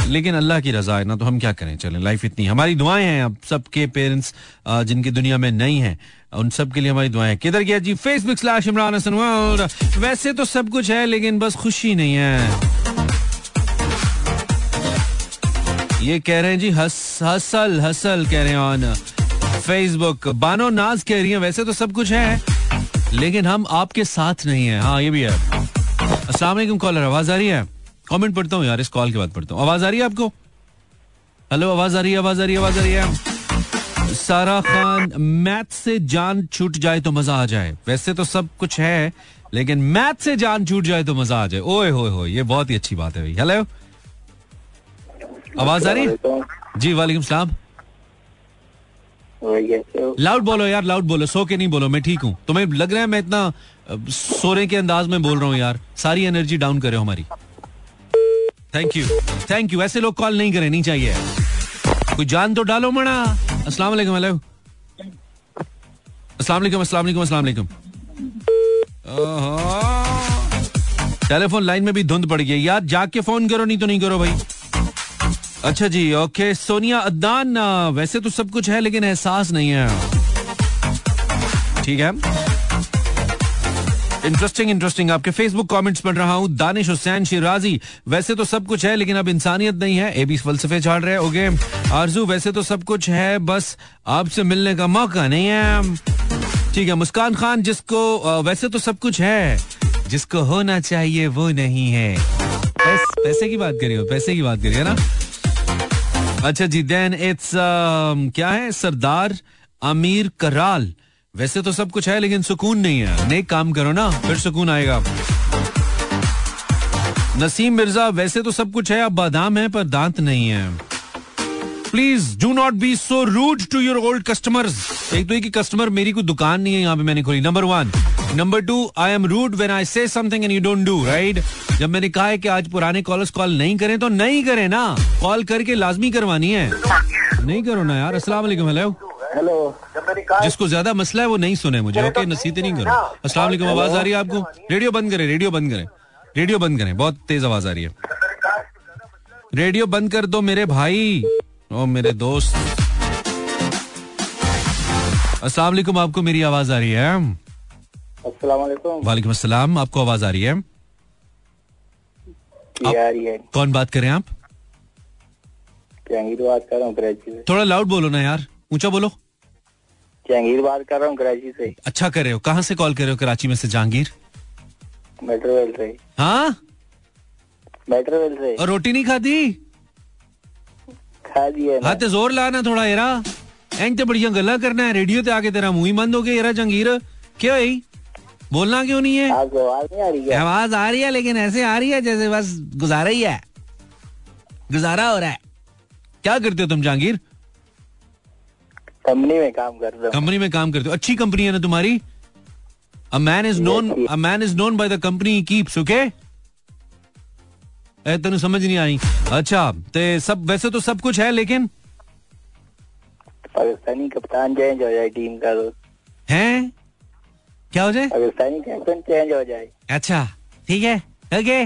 लेकिन अल्लाह की रजा है ना तो हम क्या करें? चलें लाइफ इतनी हमारी दुआएँ हैं अब सबके पेरेंट्स जिनकी दुनिया में नहीं है उन सब के लिए हमारी दुआएँ किधर गया जी? Facebook slash Imran Hasan world वैसे तो सब कुछ है लेकिन बस खुशी नहीं है। ये कह रहे हैं जी हस, हसल हसल कह रहे हैं ऑन फेसबुक बानो नाज कह रही है वैसे तो सब कुछ है लेकिन हम आपके साथ नहीं है। हाँ ये भी है। वालेकुम कॉलर आवाज़ आ रही है? कमेंट पढ़ता हूँ यार इस कॉल के बाद पढ़ता हूँ। आवाज़ आ रही है आपको? हेलो आवाज़ आ रही है आवाज़ आ रही है आवाज़ आ रही है। सारा खान मैथ से जान छूट जाए तो मज़ा आ जाए। वैसे तो सब कुछ है लेकिन मैथ से जान छूट जाए तो मज़ा आ जाए। ओए होए होए ये बहुत ही अच्छी बात है भाई। हेलो आवाज़ आ रही? है जी वालेकुम सलाम। लाउड बोलो यार, लाउड बोलो, सो के नहीं बोलो, मैं ठीक हूँ। तुम्हें लग रहा है मैं इतना सोने के अंदाज में बोल रहा हूँ यार। सारी एनर्जी डाउन करे हमारी। थैंक यू थैंक यू ऐसे लोग कॉल नहीं करें, नहीं चाहिए। कोई जान तो डालो मना। अस्सलाम वालेकुम हेलो अस्सलाम वालेकुम अस्सलाम वालेकुम अस्सलाम वालेकुम। टेलीफोन लाइन में भी धुंध पड़ गई यार, जाग के फ़ोन करो, नहीं तो नहीं करो भाई। अच्छा जी, ओके। सोनिया अद्दान वैसे तो सब कुछ है, लेकिन एहसास नहीं है। ठीक है। इंटरेस्टिंग इंटरेस्टिंग आपके फेसबुक कमेंट्स पढ़ रहा हूँ। दानिश हुसैन शिराजी, वैसे तो सब कुछ है, लेकिन अब इंसानियत नहीं है। एबी फलसफे छाड़ रहे ओके। आरज़ू, वैसे तो सब कुछ है, बस आपसे मिलने का मौका नहीं है। ठीक है, मुस्कान खान, जिसको वैसे तो सब कुछ है, जिसको होना चाहिए वो नहीं है। पैसे की बात करिए, पैसे की बात करिए ना? अच्छा जी देन इट्स क्या है? सरदार अमीर कराल। वैसे तो सब कुछ है, लेकिन सुकून नहीं है। नेक काम करो ना, फिर सुकून आएगा नसीम मिर्ज़ा, वैसे तो सब कुछ है अब बादाम है, पर दांत नहीं है। Please do not be so rude to your old customers एक तो ये कि कस्टमर मेरी कोई दुकान नहीं है, यहाँ पे मैंने खोली। Number one number two I am rude when I say something and you don't do right जब मैंने कहा है कि आज पुराने कॉलर्स कॉल नहीं करें तो नहीं करें ना। कॉल करके लाजमी करवानी है। नहीं करो ना यार। अस्सलाम वालेकुम हेलो हेलो जिसको ज़्यादा मसला है वो नहीं सुने मुझे ओके नसीहतें नहीं करो। अस्सलाम वालेकुम आवाज़ आ रही है आपको? रेडियो बंद करें रेडियो बंद करें। रेडियो बंद करें बहुत तेज आवाज़ आ रही है। रेडियो बंद कर दो मेरे भाई। ओ मेरे दोस्त। अस्सलाम वालेकुम आपको मेरी आवाज़ आ रही है? अस्सलाम वालेकुम। वालेकुम अस्सलाम आपको आवाज़ आ रही है? रही कौन बात कर रहे हैं आप? जहांगीर बात कर रहा हूँ कराची से। थोड़ा लाउड बोलो ना यार। ऊँचा बोलो। जहांगीर बात कर रहा हूँ कराची से। अच्छा कर रहे हो। कहाँ से कॉल कर रहे हो कराची में से जहांगीर? मेट्रोवेल से। हाँ? मेट्रोवेल से। और रोटी नहीं खाती खा दी ना। हाँ ते ज़ोर लाना थोड़ा येरा। एंग ते बढ़िया गला करना है। रेडियो ते आके तेरा मुँह ही बंद हो गया येरा जहांगीर। क्या है? बोलना क्यों नहीं है? आपको आवाज़ नहीं आ रही है आवाज़ आ रही है लेकिन ऐसे आ रही है जैसे बस गुजारा ही है। गुजारा हो रहा है। क्या करते हो तुम जहांगीर? कंपनी में काम कर रहा हूँ। कंपनी में काम करते हो। अच्छी कंपनी है ना तुम्हारी? A man is known a man is known by the company keeps okay uh then समझ नहीं आई। अच्छा ते सब वैसे तो सब कुछ है लेकिन? पाकिस्तानी कप्तान चेंज हो जाए टीम का तो हैं? क्या हो जाए? पाकिस्तानी चेंज हो जाए। अच्छा ठीक है। ओके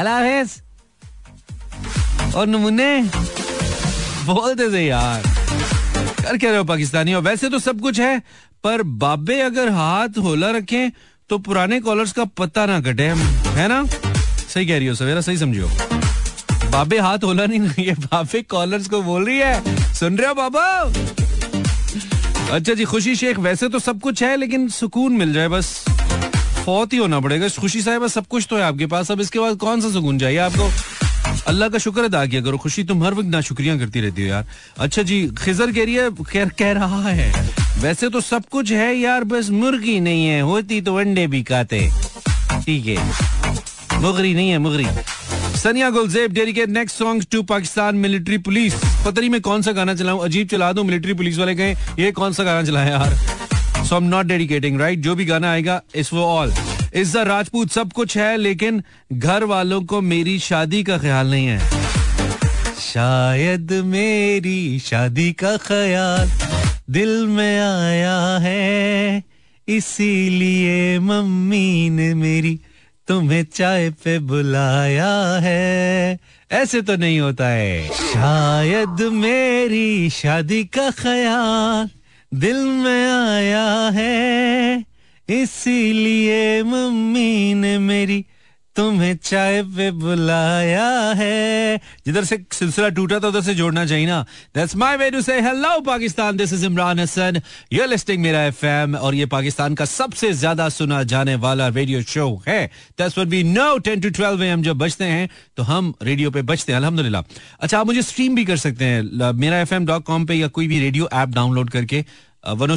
अल्लाह हाफिज। और नमूने बोलते थे यार। कर क्या रहे हो पाकिस्तानी? और वैसे तो सब कुछ है पर बाबे अगर हाथ होला रखें तो पुराने कॉलर्स का पता ना कटे। है ना? सही कह रही हो सवेरा सही समझियो बाबे हाथ होला नहीं ये बाबे कॉलर्स को बोल रही है। सुन रहे हो बाबा? अच्छा जी, खुशी शेख, वैसे तो सब कुछ है, लेकिन सुकून मिल जाए बस। फौत ही होना पड़ेगा। खुशी साहब सब कुछ तो है आपके पास। अब इसके बाद कौन सा सुकून चाहिए आपको? अल्लाह का शुक्र अदा किया करो। खुशी तुम हर वक्त ना शुक्रिया करती रहती हो यार। अच्छा जी, खिजर कह रही है कह रहा है, वैसे तो सब कुछ है यार, बस मुर्गी नहीं है। होती तो अंडे भी खाते। ठीक है। मुगरी नहीं है, Mugri. Sania Gulzeb dedicate next song to Pakistan military police पता नहीं मैं कौन सा गाना चलाऊं, अजीब चला दूँ मिलिट्री पुलिस वाले कहें, ये कौन सा गाना चलाया यार? So am not dedicating right जो भी गाना आएगा इस वो ऑल इज़्ज़त राजपूत सब कुछ है, लेकिन घर वालों को मेरी शादी का ख्याल नहीं है। शायद मेरी शादी का ख्याल दिल में आया है, इसीलिए मम्मी ने मेरी तुम्हें चाय पे बुलाया है। ऐसे तो नहीं होता है। शायद मेरी शादी का ख्याल दिल में आया है। इसीलिए मम्मी ने मेरी तुम्हें चाय पे बुलाया है। जिधर से सिलसिला टूटा था, उधर से जोड़ना चाहिए ना। That's my way to say hello Pakistan this is Imran Hasan you listening मेरा एफएम और ये पाकिस्तान का सबसे ज़्यादा सुना जाने वाला रेडियो शो है। That's what we know 10 to 12 AM जब बजते हैं तो हम रेडियो पे बजते हैं, अल्हम्दुलिल्लाह। अच्छा आप मुझे स्ट्रीम भी कर सकते हैं मेरा एफ़ पे या कोई भी रेडियो ऐप डाउनलोड करके वन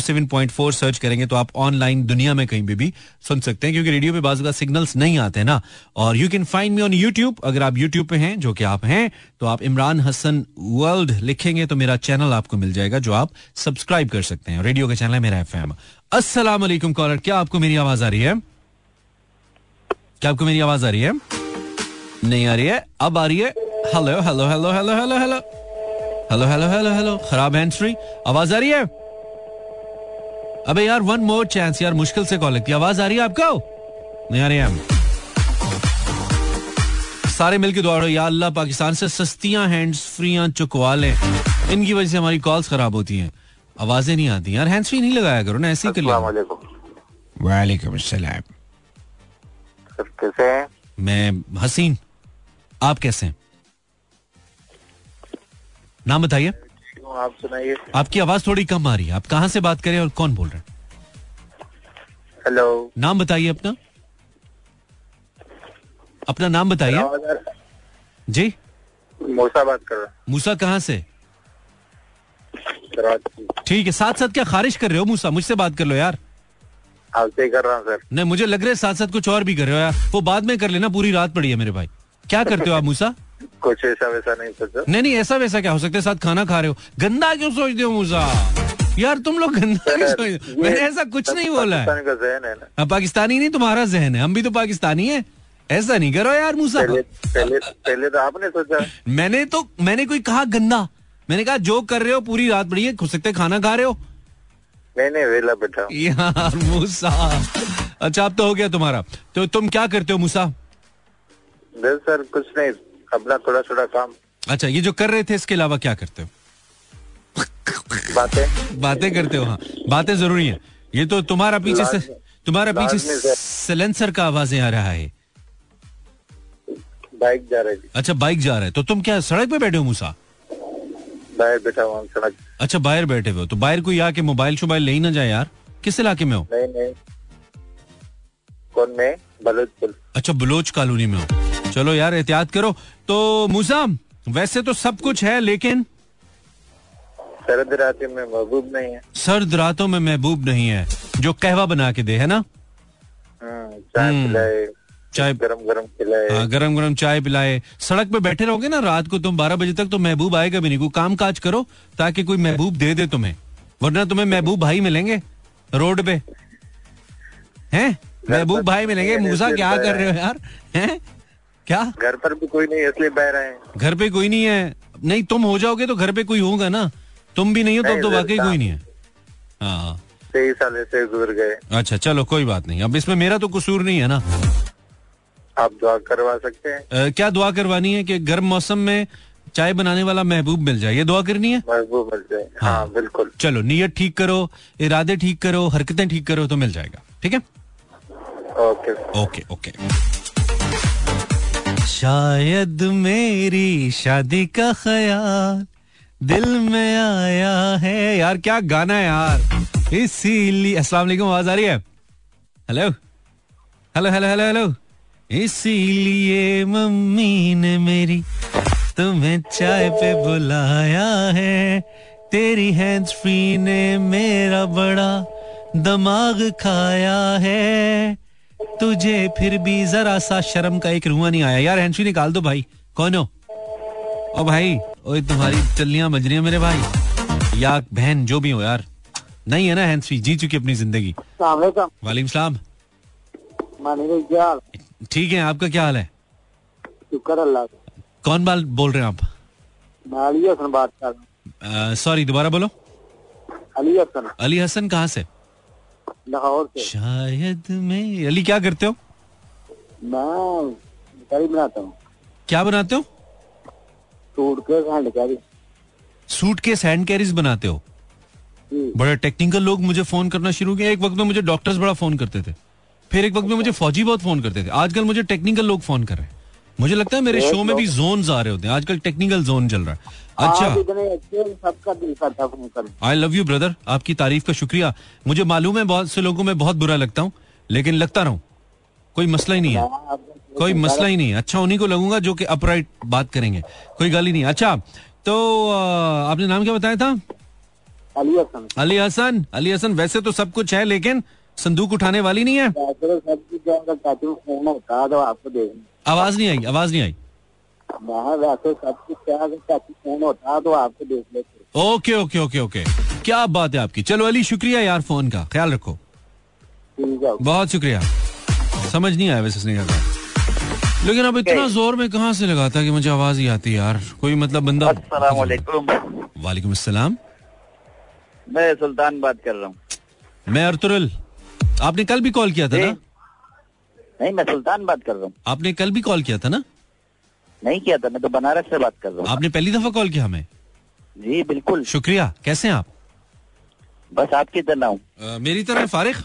सर्च करेंगे तो आप ऑनलाइन दुनिया में कहीं भी भी सुन सकते हैं, क्योंकि रेडियो पे बाजू का सिग्नल्स नहीं आते ना। और you can find me on YouTube अगर आप यूट्यूब पे हैं, जो कि आप हैं तो आप इमरान हसन वर्ल्ड लिखेंगे तो मेरा चैनल आपको मिल जाएगा, जो आप सब्सक्राइब कर सकते हैं। रेडियो का चैनल है मेरा एफ़ एम वालेकुम कॉलर क्या आपको मेरी आवाज़ आ रही है? क्या आपको मेरी आवाज़ आ रही है? नहीं आ रही है? अब आ रही है? Hello hello hello hello hello hello hello hello hello hello खराब आवाज़ आ रही है? अबे यार वन मोर चांस यार मुश्किल से कॉल लगती आवाज़ आ रही है आपको? नहीं आ रही है सारे मिलके दुआ करो या अल्लाह पाकिस्तान से सस्तियाँ हैंड्स फ्री चुकवा लें। इनकी वजह से हमारी कॉल्स खराब होती हैं। आवाज़ें नहीं आती। यार हैंड्स फ्री नहीं लगाया करो ना ऐसे ही कर लिया वालेकुम अस्सलाम कैसे हैं? मैं हसीन। आप कैसे हैं? नाम बताइए। आप सुनाइए। आपकी आवाज़ थोड़ी कम आ रही है। आप कहाँ से बात करें और कौन बोल रहे हैं? हेलो। नाम बताइए अपना। अपना नाम बताइए। जी। मूसा बात कर रहा मूसा कहाँ से? ठीक है साथ साथ क्या खारिश कर रहे हो मूसा? मुझसे बात कर लो यार। आपसे कर रहा हूँ सर। नहीं मुझे लग रहा है साथ साथ कुछ और भी कर रहे हो यार। वो बाद में कर लेना पूरी रात पड़ी है मेरे भाई। क्या करते हो आप मूसा? कुछ ऐसा वैसा नहीं सोचा नहीं नहीं ऐसा वैसा क्या? हो सकता है साथ खाना खा रहे हो। गंदा क्यों सोचते हो मूसा? यार तुम लोग गंदा क्यों सोचते हो? मैंने ऐसा कुछ नहीं बोला है। का हाँ, पाकिस्तानी नहीं तुम्हारा जहन है। हम भी तो पाकिस्तानी है। ऐसा नहीं करो यार मूसा। पहले पहले पहले तो आपने सोचा। मैंने तो मैंने कोई कहा गंदा। मैंने कहा जो कर रहे हो पूरी रात पड़ी है हो सकते खाना खा रहे हो। नहीं नहीं वेला बैठा यार मूसा। अच्छा अब तो हो गया तुम्हारा। तो तुम क्या करते हो मूसा? सर कुछ नहीं। अपना थोड़ा थोड़ा काम। अच्छा ये जो कर रहे थे इसके अलावा क्या करते हो? बातें? बातें करते हो हाँ। बातें ज़रूरी है। ये तो तुम्हारा पीछे से तुम्हारा पीछे सिलेंसर का आवाज़ें आ रहा है। बाइक जा रही अच्छा बाइक जा रहा है। तो तुम क्या सड़क पे बैठे हो मूसा? बाहर बैठा हुआ सड़क अच्छा बाहर बैठे हुए हो। तो बाहर कोई आके मोबाइल शोबाइल ले ही ना जाए यार। किस इलाके में हो? नहीं नहीं। कौन में? बलोचपुर अच्छा बलोच कॉलोनी में हो। चलो यार एहतियात करो। तो मूसा वैसे तो सब कुछ है लेकिन सरद रात में महबूब नहीं है। सर्द रातों में महबूब नहीं है जो कहवा बना के दे है ना? हम्म, चाय हम्म। चाय गरम गरम खिलाए हाँ, गरम गरम चाय पिलाए। सड़क पे बैठे रहोगे ना रात को तुम बारह बजे तक तो महबूब आएगा भी नहीं। कोई काम काज करो ताकि कोई महबूब दे दे तुम्हें। वरना तुम्हें महबूब भाई मिलेंगे रोड पे। हैं? महबूब भाई मिलेंगे। मूसा क्या कर रहे हो। यार? हैं? क्या? घर पर भी कोई नहीं इसलिए बह रहे हैं। घर पे कोई नहीं है। नहीं तुम हो जाओगे तो घर पे कोई होगा ना। तुम भी नहीं हो तो नहीं, तो वाकई कोई नहीं है। हाँ। तेईस साल ऐसे गुजर गए। अच्छा चलो कोई बात नहीं। अब इसमें मेरा तो कसूर नहीं है ना। आप दुआ करवा सकते हैं। अ, क्या दुआ करवानी है कि गर्म मौसम में चाय बनाने वाला महबूब मिल जाए? ये दुआ करनी है? महबूब मिल जाए। हाँ। हाँ बिल्कुल। चलो नीयत ठीक करो इरादे ठीक करो हरकतें ठीक करो तो मिल जाएगा। ठीक है? ओके। Okay okay. शायद मेरी शादी का ख्याल दिल में आया है। यार, क्या गाना है यार? इसीलिए अस्सलाम वालेकुम, आवाज़ आ रही है? Hello hello hello hello hello इसीलिए मम्मी ने मेरी तुम्हें चाय पे बुलाया है। तेरी हैंड्स फ्री ने मेरा बड़ा दिमाग खाया है। तुझे फिर भी जरा सा शर्म का एक रुआ नहीं आया। यार हैंड्स निकाल दो भाई। कौन हो? ओ भाई ओए तुम्हारी चलियाँ बज रही हैं मेरे भाई। या बहन जो भी हो यार। नहीं है ना फ्री जी चुकी अपनी ज़िंदगी। वालेकुम। सलाम। ठीक है आपका क्या हाल है? शुक्र अल्लाह कौन बाल बोल रहे हैं आप? मैं अली हसन बात कर रहा हूँ। सॉरी दोबारा बोलो। अली हसन। अली हसन कहाँ से? लाहौर से। शायद मैं अली क्या करते हो? मैं मिठाई बनाता हूँ। क्या बनाते हो? सूट के हैंड कैरी। सूट के हैंड कैरीज बनाते हो। बड़े टेक्निकल लोग मुझे फ़ोन करना शुरू किया एक वक्त में मुझे डॉक्टर्स बड़ा फ़ोन करते थे। फिर एक वक्त में मुझे फौजी बहुत फ़ोन करते थे। आजकल मुझे टेक्निकल लोग फ़ोन कर रहे हैं। मुझे लगता है मेरे शो में भी जोन आ रहे होते हैं। आजकल टेक्निकल जोन चल रहा है। अच्छा। आई लव यू ब्रदर आपकी तारीफ़ का शुक्रिया। मुझे मालूम है बहुत से लोगों में बहुत बुरा लगता हूँ लेकिन लगता रहूँ। कोई मसला ही नहीं है। कोई मसला ही नहीं है। अच्छा उन्हीं को लगूँगा जो कि अपराइट बात करेंगे। कोई गल ही नहीं। अच्छा तो आपने नाम क्या बताया था? अली हसन। अली हसन। अली हसन वैसे तो सब कुछ है लेकिन संदूक उठाने वाली नहीं है। आवाज़ नहीं आई आवाज़ नहीं आई। तो आपको देख लेते ओके ओके ओके ओके। क्या बात है आपकी। चलो अली शुक्रिया यार फ़ोन का ख्याल रखो। बहुत शुक्रिया। समझ नहीं आया वैसे उसने क्या कहा। लेकिन अब इतना ज़ोर में कहाँ से लगाता कि मुझे आवाज़ ही आती यार? कोई मतलब बंदा अस्सलाम वालेकुम अस्सलाम मैं सुल्तान बात कर रहा हूँ। मैं अर्तुरल। आपने कल भी कॉल किया था ना? नहीं मैं सुल्तान बात कर रहा हूँ। आपने कल भी कॉल किया था ना? नहीं किया था मैं तो बनारस से बात कर रहा हूँ। आपने पहली दफ़ा कॉल किया हमें? जी बिल्कुल। शुक्रिया कैसे हैं आप? बस आपकी तरह हूँ। मेरी तरह फारिग?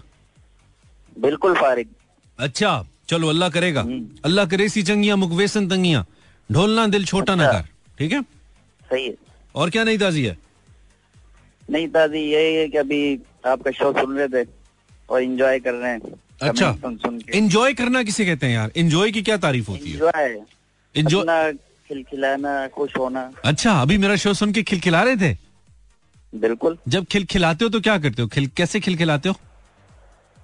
बिल्कुल फारिग। अच्छा चलो अल्लाह करेगा। हम्म। अल्लाह करे सी चंगियाँ मुकवेसन तंगियाँ। ढोलना दिल छोटा ना अच्छा। कर। ठीक है? सही है। और क्या नहीं ताजी है? नहीं दादी यही है कि अभी आपका शो सुन रहे थे और एंजॉय कर रहे हैं। अच्छा। इंजॉय करना किसे कहते हैं यार? इंजॉय की क्या तारीफ़ होती है? इंजॉय खिलखिलाना खुश होना। अच्छा अभी मेरा शो सुन के खिलखिला रहे थे? बिल्कुल। जब खिलखिलाते हो तो क्या करते हो? खिल कैसे खिलखिलाते हो?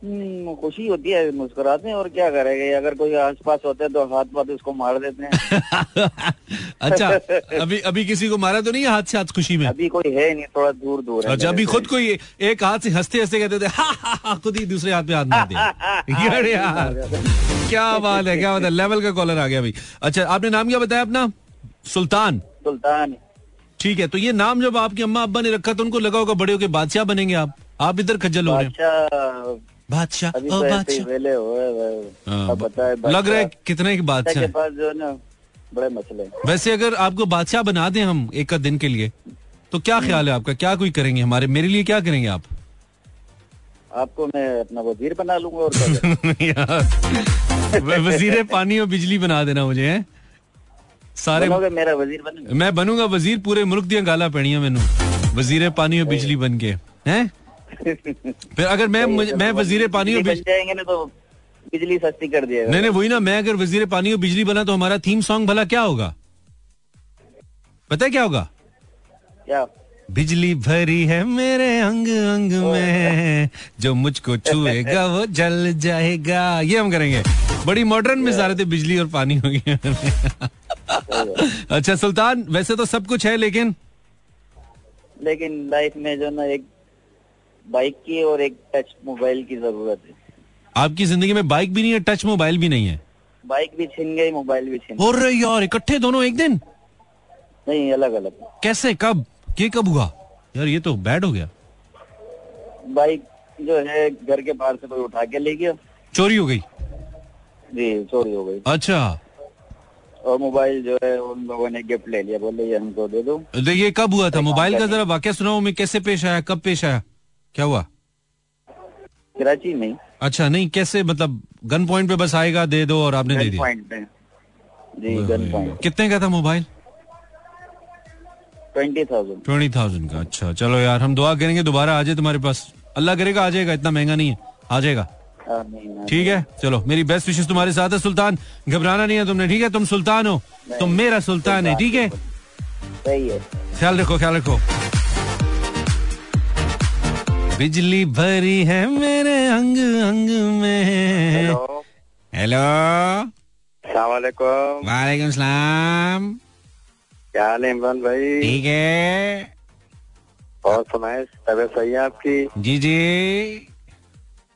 खुशी होती है मुस्कुराते हैं और क्या करेंगे? अगर कोई आस पास होते हैं तो हाथ पाथ उसको मार देते हैं। [LAUGHS] अच्छा अभी अभी किसी को मारा तो नहीं हाथ से हाथ खुशी में? अभी कोई है नहीं थोड़ा दूर दूर है अच्छा अभी खुद को एक हाथ से हँसते हँसते कहते थे खुद ही दूसरे हाथ पे हाथ मार दिया। [LAUGHS] क्या बात है क्या बात है लेवल का कॉलर आ गया भाई अच्छा आपने नाम क्या बताया अपना? सुल्तान। सुल्तान। ठीक है तो ये नाम जब आपकी अम्मा अब्बा ने रखा तो उनको लगा होगा बड़े होके बादशाह बनेंगे आप। आप इधर खज्जल हो रहे हैं। बादशाह ओ तो ही बादशाह। लग रहा है कितने के बादशाह बादशाह के पास जो ना बड़े मसले वैसे अगर आपको बादशाह बना दें हम एक दिन के लिए तो क्या ख्याल है आपका? क्या कोई करेंगे हमारे? मेरे लिए क्या करेंगे आप? आपको मैं अपना वज़ीर बना लूँगा और [LAUGHS] यार। वज़ीर पानी और बिजली बना देना मुझे है? सारे मेरा वज़ीर बनेंगे? मैं बनूँगा वज़ीर पूरे मुल्क दिया गाला पैणिया मैनू। वज़ीर पानी और बिजली बन के हैं? फिर अगर मैं मैं वज़ीर पानी और जाएँगे ना तो बिजली सस्ती कर दिया नहीं नहीं वही ना मैं अगर वज़ीर पानी और बिजली बना तो हमारा थीम सॉन्ग भला क्या होगा? पता है क्या होगा? क्या? बिजली भरी है मेरे अंग अंग में। जो मुझको छुएगा वो जल जाएगा। ये हम करेंगे। बड़ी मॉडर्न में सारे थे बिजली और पानी हो गया। [LAUGHS] अच्छा सुल्तान वैसे तो सब कुछ है लेकिन? लेकिन लाइफ में जो ना एक बाइक की और एक टच मोबाइल की ज़रूरत है। आपकी ज़िंदगी में बाइक भी नहीं है टच मोबाइल भी नहीं है? बाइक भी छिन गई मोबाइल भी छिन और यार इकट्ठे दोनों एक दिन? नहीं अलग अलग कैसे कब? ये कब हुआ? यार ये तो बैड हो गया। बाइक जो है घर के बाहर से कोई उठा के ले गया। चोरी हो गई? जी चोरी हो गई। अच्छा। और मोबाइल जो है उन लोगों ने गिफ्ट ले लिया बोले ये हमको दे दो। तो ये कब हुआ था? मोबाइल का जरा वाक्य सुनाओ मैं कैसे पेश आया कब पेश आया? क्या हुआ? कराची में अच्छा नहीं कैसे? मतलब गन पॉइंट पे बस आएगा दे दो और आपने दे दिया। जी गन पॉइंट कितने का था mobile twenty thousand. Twenty thousand का अच्छा। चलो यार हम दुआ करेंगे दोबारा आ जाए तुम्हारे पास। अल्लाह करेगा आ जाएगा इतना महँगा नहीं है। आ जाएगा। ठीक है? चलो मेरी बेस्ट विशेष तुम्हारे साथ है सुल्तान। घबराना नहीं है तुमने ठीक है? तुम सुल्तान हो। तुम मेरा सुल्तान है ठीक है? सही है। ख्याल रखो ख्याल रखो। बिजली भरी है मेरे अंग अंग में। हेलो हेलो सलामकुम वालेकुम सलाम। क्या हाल है इमरान भाई? ठीक है। और सुनाए तबियत सही है आपकी? जी जी।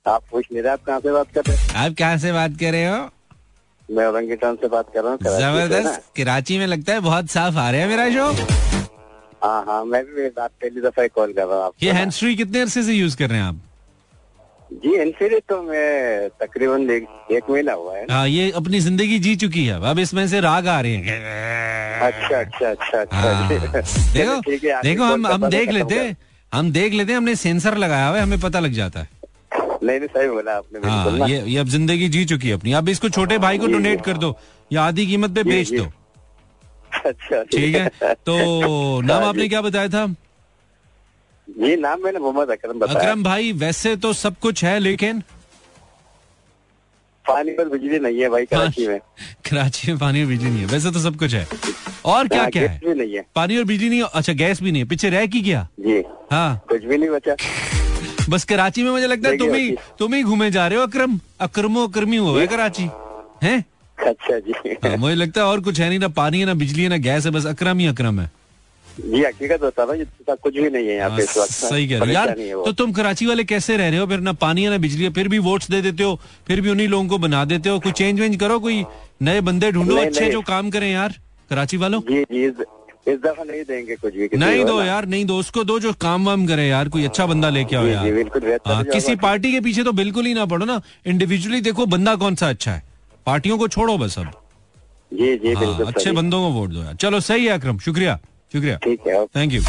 आप पूछ नहीं रहे आप कहाँ से बात कर रहे हैं? आप कहाँ से बात कर रहे हो? मैं औरंगीटान से बात कर रहा हूँ। ज़बरदस्त। कराची में लगता है बहुत साफ़ आ रहा है मेरा शो। हाँ हाँ मैं भी पहली दफ़ा कॉल कर रहा हूँ ये हैंड फ्री कितने अरसे से यूज़ कर रहे हैं आप? जी एनसीडी तो मैं तकरीबन एक, महीना हुआ है। हाँ ये अपनी ज़िंदगी जी चुकी है अब। इसमें से राग आ रहे हैं। अच्छा अच्छा अच्छा अच्छा। हाँ, [LAUGHS] देखो है, देखो हम हम देख लेते हम देख लेते हैं हमने सेंसर लगाया हुआ है हमें पता लग जाता है। नहीं नहीं सही बोला आपने हाँ ये ये अब ज़िंदगी जी चुकी है अपनी। अब इसको छोटे भाई को डोनेट कर दो। या आधी कीमत पे बेच दो। अच्छा ठीक है। तो नाम हाँ, आपने क्या बताया था? ये नाम मैंने मोहम्मद अकरम बताया। अकरम भाई वैसे तो सब कुछ है लेकिन? पानी पर बिजली नहीं है भाई कराची में। कराची में पानी और बिजली नहीं है। वैसे तो सब कुछ है। और क्या हाँ, क्या है? भी नहीं है। पानी और बिजली नहीं है? अच्छा गैस भी नहीं है। पीछे रह की क्या? जी। हाँ। कुछ भी नहीं बचा। [LAUGHS] बस कराची में मुझे लगता है तुम ही तुम ही घूमे जा रहे हो अक्रम। अकरमो अकरमी हुआ है कराची? हैं? अच्छा जी। हाँ, मुझे लगता है और कुछ है नहीं ना पानी है ना बिजली है ना गैस है बस अक्रम ही अक्रम है। जी हकीकत होता है जितना कुछ भी नहीं है यहाँ पे इस वक्त हाँ, सही कह रहे हो। यार। तो तुम कराची वाले कैसे रह रहे हो? फिर ना पानी है ना बिजली है फिर भी वोट्स दे देते हो फिर भी उन्हीं लोगों को बना देते हो कोई चेंज वेंज करो कोई नए बंदे ढूंढो अच्छे जो काम करें यार कराची वालों। जी जी इस, दफ़ा नहीं देंगे कुछ भी नहीं दो यार नहीं दो उसको दो जो काम वाम करे यार कोई अच्छा बंदा लेके आओ यार। हाँ, किसी पार्टी के पीछे तो बिल्कुल ही ना पड़ो ना इंडिविजुअली देखो बंदा कौन सा अच्छा है। पार्टियों को छोड़ो बस अब। जी जी हाँ, बिल्कुल अच्छे बंदों को वोट दो यार। चलो सही है अक्रम शुक्रिया शुक्रिया। थैंक यू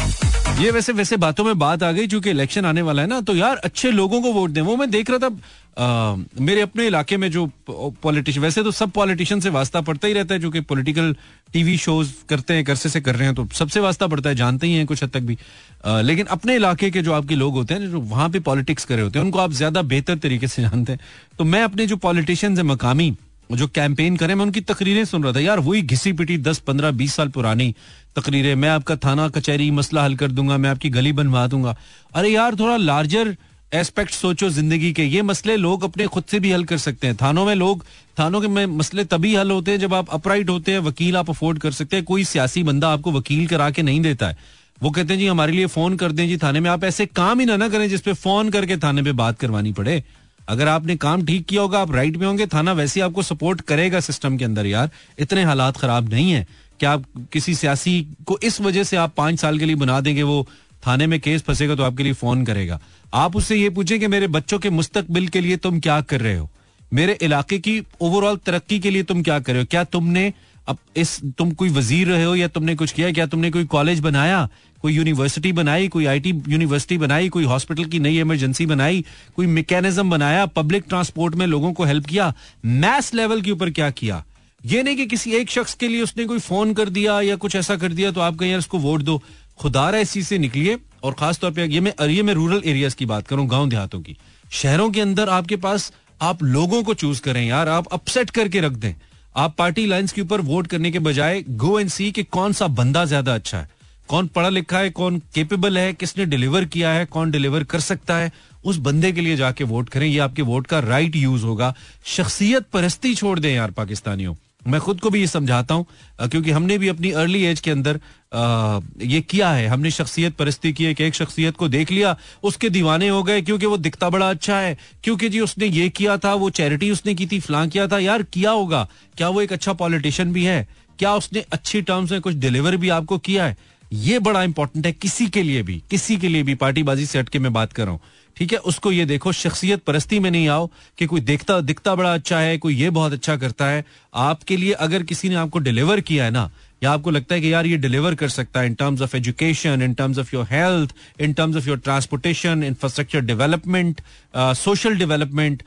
ये वैसे वैसे बातों में बात आ गई चूँकि इलेक्शन आने वाला है ना तो यार अच्छे लोगों को वोट दें। वो मैं देख रहा था आ, मेरे अपने इलाके में जो पॉलिटिशियन वैसे तो सब पॉलिटिशियन से वास्ता पड़ता ही रहता है चूँकि पॉलिटिकल टीवी शोज़ करते हैं करसे से कर रहे हैं तो सबसे वास्ता पड़ता है जानते ही हैं कुछ हद तक भी। आ, लेकिन अपने इलाके के जो आपके लोग होते हैं जो वहाँ पे पॉलिटिक्स करे होते हैं उनको आप ज़्यादा बेहतर तरीके से जानते हैं। तो मैं अपने जो पॉलिटिशियन है मकामी जो कैंपेन करें, मैं उनकी तकरीरें सुन रहा था। यार, वही घिसी पिटी दस, पंद्रह, बीस साल पुरानी तकरीरें। मैं आपका थाना, कचहरी, मसला हल कर दूँगा, मैं आपकी गली बनवा दूँगा। अरे यार, थोड़ा लार्जर एस्पेक्ट सोचो ज़िंदगी के। ये मसले लोग अपने खुद से भी हल कर सकते हैं। थानों में लोग, थानों के में मसले तभी हल होते हैं जब आप अपराइट होते हैं, वकील आप अफोर्ड कर सकते हैं। कोई सियासी बंदा आपको वकील करा के नहीं देता है। वो कहते हैं, जी, हमारे लिए फ़ोन कर दें जी थाने में। आप ऐसे काम ही ना ना करें जिसपे फ़ोन करके थाने पे बात करवानी पड़े। अगर आपने काम ठीक किया होगा, आप राइट में होंगे, थाना वैसे ही आपको सपोर्ट करेगा सिस्टम के अंदर यार। इतने हालात खराब नहीं है। कि आप किसी सियासी को इस वजह से आप पाँच साल के लिए बना देंगे, वो थाने में केस फंसेगा तो आपके लिए फ़ोन करेगा। आप उससे ये पूछें कि मेरे बच्चों के मुस्तकबिल के लिए तुम क्या कर रहे हो? मेरे इलाके की ओवरऑल तरक्की के लिए तुम क्या कर रहे हो? क्या तुमने अब इस, तुम कोई वज़ीर रहे हो या तुमने कुछ किया? क्या तुमने कोई कॉलेज बनाया? कोई यूनिवर्सिटी बनाई, कोई आईटी यूनिवर्सिटी बनाई, कोई हॉस्पिटल की नई इमरजेंसी बनाई, कोई मैकेनिज्म बनाया पब्लिक ट्रांसपोर्ट में लोगों को हेल्प किया मैस लेवल के ऊपर क्या किया? ये नहीं कि किसी एक शख्स के लिए उसने कोई फ़ोन कर दिया या कुछ ऐसा कर दिया तो आप कहीं, यार उसको वोट दो। खुदा रहा इस चीज़ से निकलिए, और खासतौर पर ये मैं मैं रूरल एरियाज़ की बात करूँ, गाँव देहातों की। शहरों के अंदर आपके पास, आप लोगों को चूज़ करें, यार, आप अपसेट करके रख दें। आप पार्टी लाइंस के ऊपर वोट करने के बजाय गो एंड सी कि कौन सा बंदा ज़्यादा अच्छा है। कौन पढ़ा लिखा है कौन केपेबल है किसने डिलीवर किया है कौन डिलीवर कर सकता है उस बंदे के लिए जाके वोट करें। ये आपके वोट का राइट यूज़ होगा। शख्सियत परस्ती छोड़ दें यार पाकिस्तानियों। मैं खुद को भी ये समझाता हूँ क्योंकि हमने भी अपनी अर्ली एज के अंदर आ, ये किया है। हमने शख्सियत परस्ती की है कि एक शख्सियत को देख लिया उसके दीवाने हो गए क्योंकि वो दिखता बड़ा अच्छा है। क्योंकि जी उसने ये किया था वो चैरिटी उसने की थी फलां किया था। यार किया होगा। क्या वो एक अच्छा पॉलिटिशियन भी है? क्या उसने अच्छी टर्म्स में कुछ डिलीवर भी आपको किया है? ये बड़ा इंपॉर्टेंट है किसी के लिए भी, किसी के लिए भी, पार्टीबाजी से हटके मैं बात कर रहा हूँ। ठीक है? उसको ये देखो, शख्सियत परस्ती में नहीं आओ कि कोई देखता, दिखता बड़ा अच्छा है, कोई ये बहुत अच्छा करता है। आपके लिए अगर किसी ने आपको डिलीवर किया है ना, या आपको लगता है कि यार ये डिलीवर कर सकता है in terms of education in terms of your health in terms of your transportation infrastructure development social development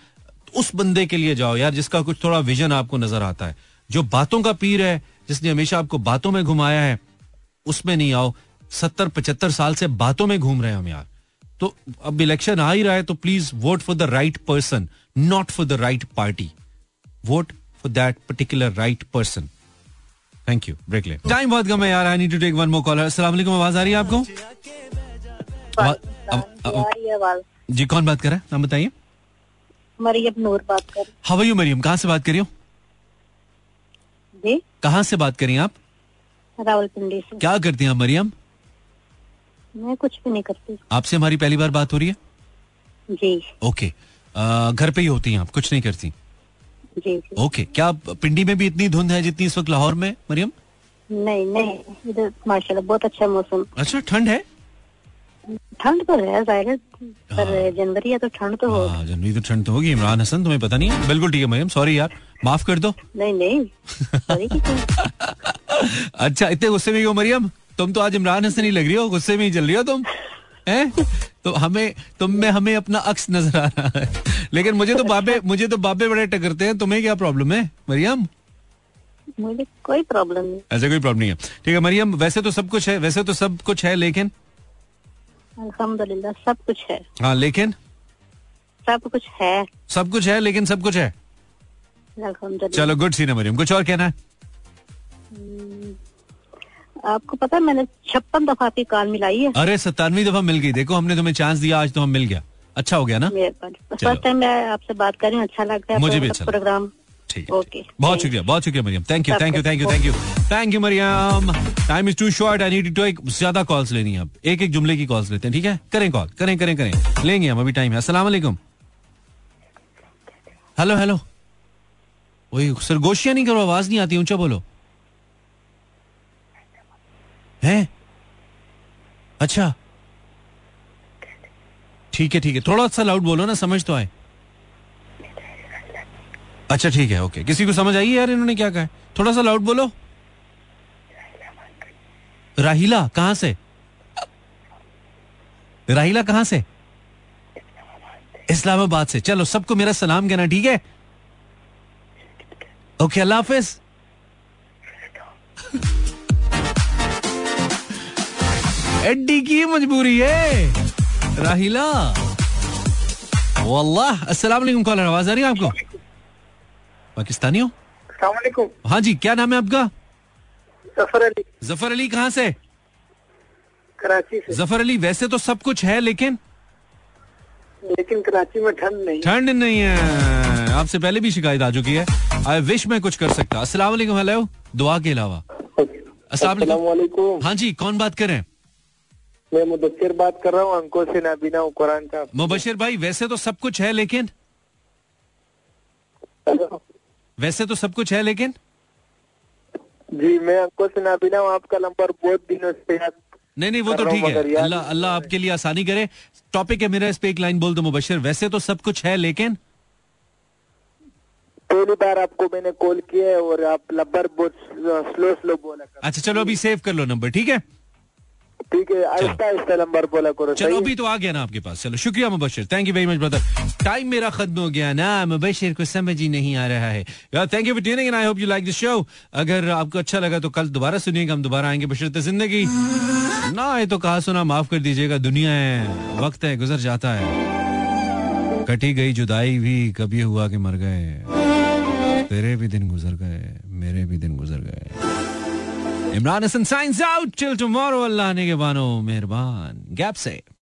उस बंदे के लिए जाओ यार जिसका कुछ थोड़ा विजन आपको नज़र आता है। जो बातों का पीर है, जिसने हमेशा आपको बातों में घुमाया है उसमें नहीं आओ। सत्तर पचहत्तर साल से बातों में घूम रहे हम यार। तो अब इलेक्शन आ ही रहा है तो please vote for the right person not for the right party vote for that particular right person thank you break ले। टाइम बहुत कम है यार I need to take one more caller अस्सलाम वालेकुम आवाज़ आ रही है आपको? जी कौन बात कर रहा है? नाम बताइए। मरियम नूर बात कर हवा यू मरियम? कहाँ से बात कर रही हो? जी। कहाँ से बात करी आप? रावलपिंडी से। क्या करती हैं आप मरियम? मैं कुछ भी नहीं करती। आपसे हमारी पहली बार बात हो रही है? जी। ओके। घर पे ही होती हैं आप कुछ नहीं करती? जी जी। ओके क्या पिंडी में भी इतनी धुंध है जितनी इस वक्त लाहौर में मरियम? नहीं नहीं इधर माशाल्लाह बहुत अच्छा मौसम। अच्छा ठंड है? ठंड तो है ज़ाहिर पर जनवरी है तो ठंड तो हो। हाँ जनवरी तो ठंड तो होगी इमरान हसन तुम्हें पता नहीं है? बिल्कुल ठीक है मरियम सॉरी यार। माफ़ कर दो। नहीं नहीं। [LAUGHS] अच्छा इतने गुस्से में क्यों मरियम? तुम तो आज इमरान हसन ही लग रही हो गुस्से में ही चल रही हो तुम हैं? तो हमें तुम में हमें अपना अक्स नज़र आ रहा है। लेकिन मुझे तो बाबे मुझे तो बाबे बड़े टकरते हैं तुम्हें क्या प्रॉब्लम है मरियम? मुझे कोई प्रॉब्लम नहीं। ऐसा कोई प्रॉब्लम नहीं है। ठीक है मरियम वैसे तो सब कुछ है वैसे तो सब कुछ है लेकिन? अल्हम्दुलिल्लाह सब कुछ है। हाँ लेकिन? सब कुछ है। सब कुछ है लेकिन सब कुछ है। चलो गुड सीन है मरियम। कुछ और कहना है? आपको पता है मैंने छप्पन दफ़ा आपकी कॉल मिलाई है। अरे सत्तानवी दफ़ा मिल गई। देखो हमने तुम्हें चांस दिया आज तो हम मिल गया। अच्छा हो गया ना? फ़र्स्ट टाइम मैं आपसे बात कर रही हूँ अच्छा लग रहा है मुझे भी अच्छा प्रोग्राम ठीक है बहुत शुक्रिया बहुत शुक्रिया Maryam. Thank you thank you thank you thank you thank you Maryam. Time is too short I need to एक ज़्यादा कॉल्स लेनी है अब। एक एक जुमले की कॉल्स लेते हैं ठीक है? करें कॉल करें करें करें। लेंगे हम अभी टाइम है। वालेकुम हेलो हेलो वही सरगोशियाँ नहीं करो, आवाज़ नहीं आती, ऊँचा बोलो। है? अच्छा। ठीक है ठीक है। थोड़ा सा लाउड बोलो ना, समझ तो आए। अच्छा ठीक है ओके किसी को समझ आई यार, इन्होंने क्या कहा थोड़ा सा लाउड बोलो। राहिला, कहाँ से? राहिला, कहाँ से? इस्लामाबाद से। चलो, सबको मेरा सलाम कहना, ठीक है? ओके अल्लाह हाफिज एड्डी की मजबूरी है राहिला वल्लाह अस्सलाम वालेकुम कॉलर आवाज़ आ रही है आपको? पाकिस्तानी हो हाँ जी क्या नाम है आपका? सफ़र अली। ज़फ़र अली कहाँ से? कराची से। ज़फ़र अली वैसे तो सब कुछ है लेकिन? लेकिन कराची में ठंड नहीं ठंड नहीं है। आपसे पहले भी शिकायत आ चुकी है। आई विश मैं कुछ कर सकता। अस्सलाम वालेकुम हेलो दुआ के अलावा। अस्सलाम हाँ जी कौन बात कर रहे हैं? मैं मुदस्सिर बात कर रहा हूँ अंको से नाबीना कुरान का। मुबशिर भाई वैसे तो सब कुछ है लेकिन? वैसे तो सब कुछ है लेकिन? जी मैं अंको से नाबीना हूँ आपका नंबर बहुत दिनों से याद नहीं नहीं वो तो ठीक है। अल्लाह अल्लाह आपके लिए आसानी करे। टॉपिक है मेरा इस पे एक लाइन बोल दो मुबशिर। वैसे तो सब कुछ है लेकिन? पहली बार आपको मैंने कॉल किया है और आप लब्बर बहुत स्लो स्लो बोला कर। अच्छा चलो अभी सेव कर लो नंबर ठीक है? ठीक है आहिस्ता आहिस्ता नंबर बोला करो चलो अभी तो आ गया ना आपके पास। चलो शुक्रिया Mubashir. Thank you very much brother time मेरा खत्म हो गया ना मुबशिर को समझ ही नहीं आ रहा है। Thank you for tuning and I hope you like the show अगर आपको अच्छा लगा तो कल दोबारा सुनिएगा हम दोबारा आएँगे बशरत ज़िंदगी। ना ये तो कहा सुना माफ़ कर दीजिएगा दुनिया है वक्त है गुजर जाता है। कटी गई जुदाई भी कभी हुआ कि मर गए। तेरे भी दिन गुजर गए, मेरे भी दिन गुजर गए। Imran Hasan signs out till tomorrow Allah ने के बानो मेहरबान। गैप से।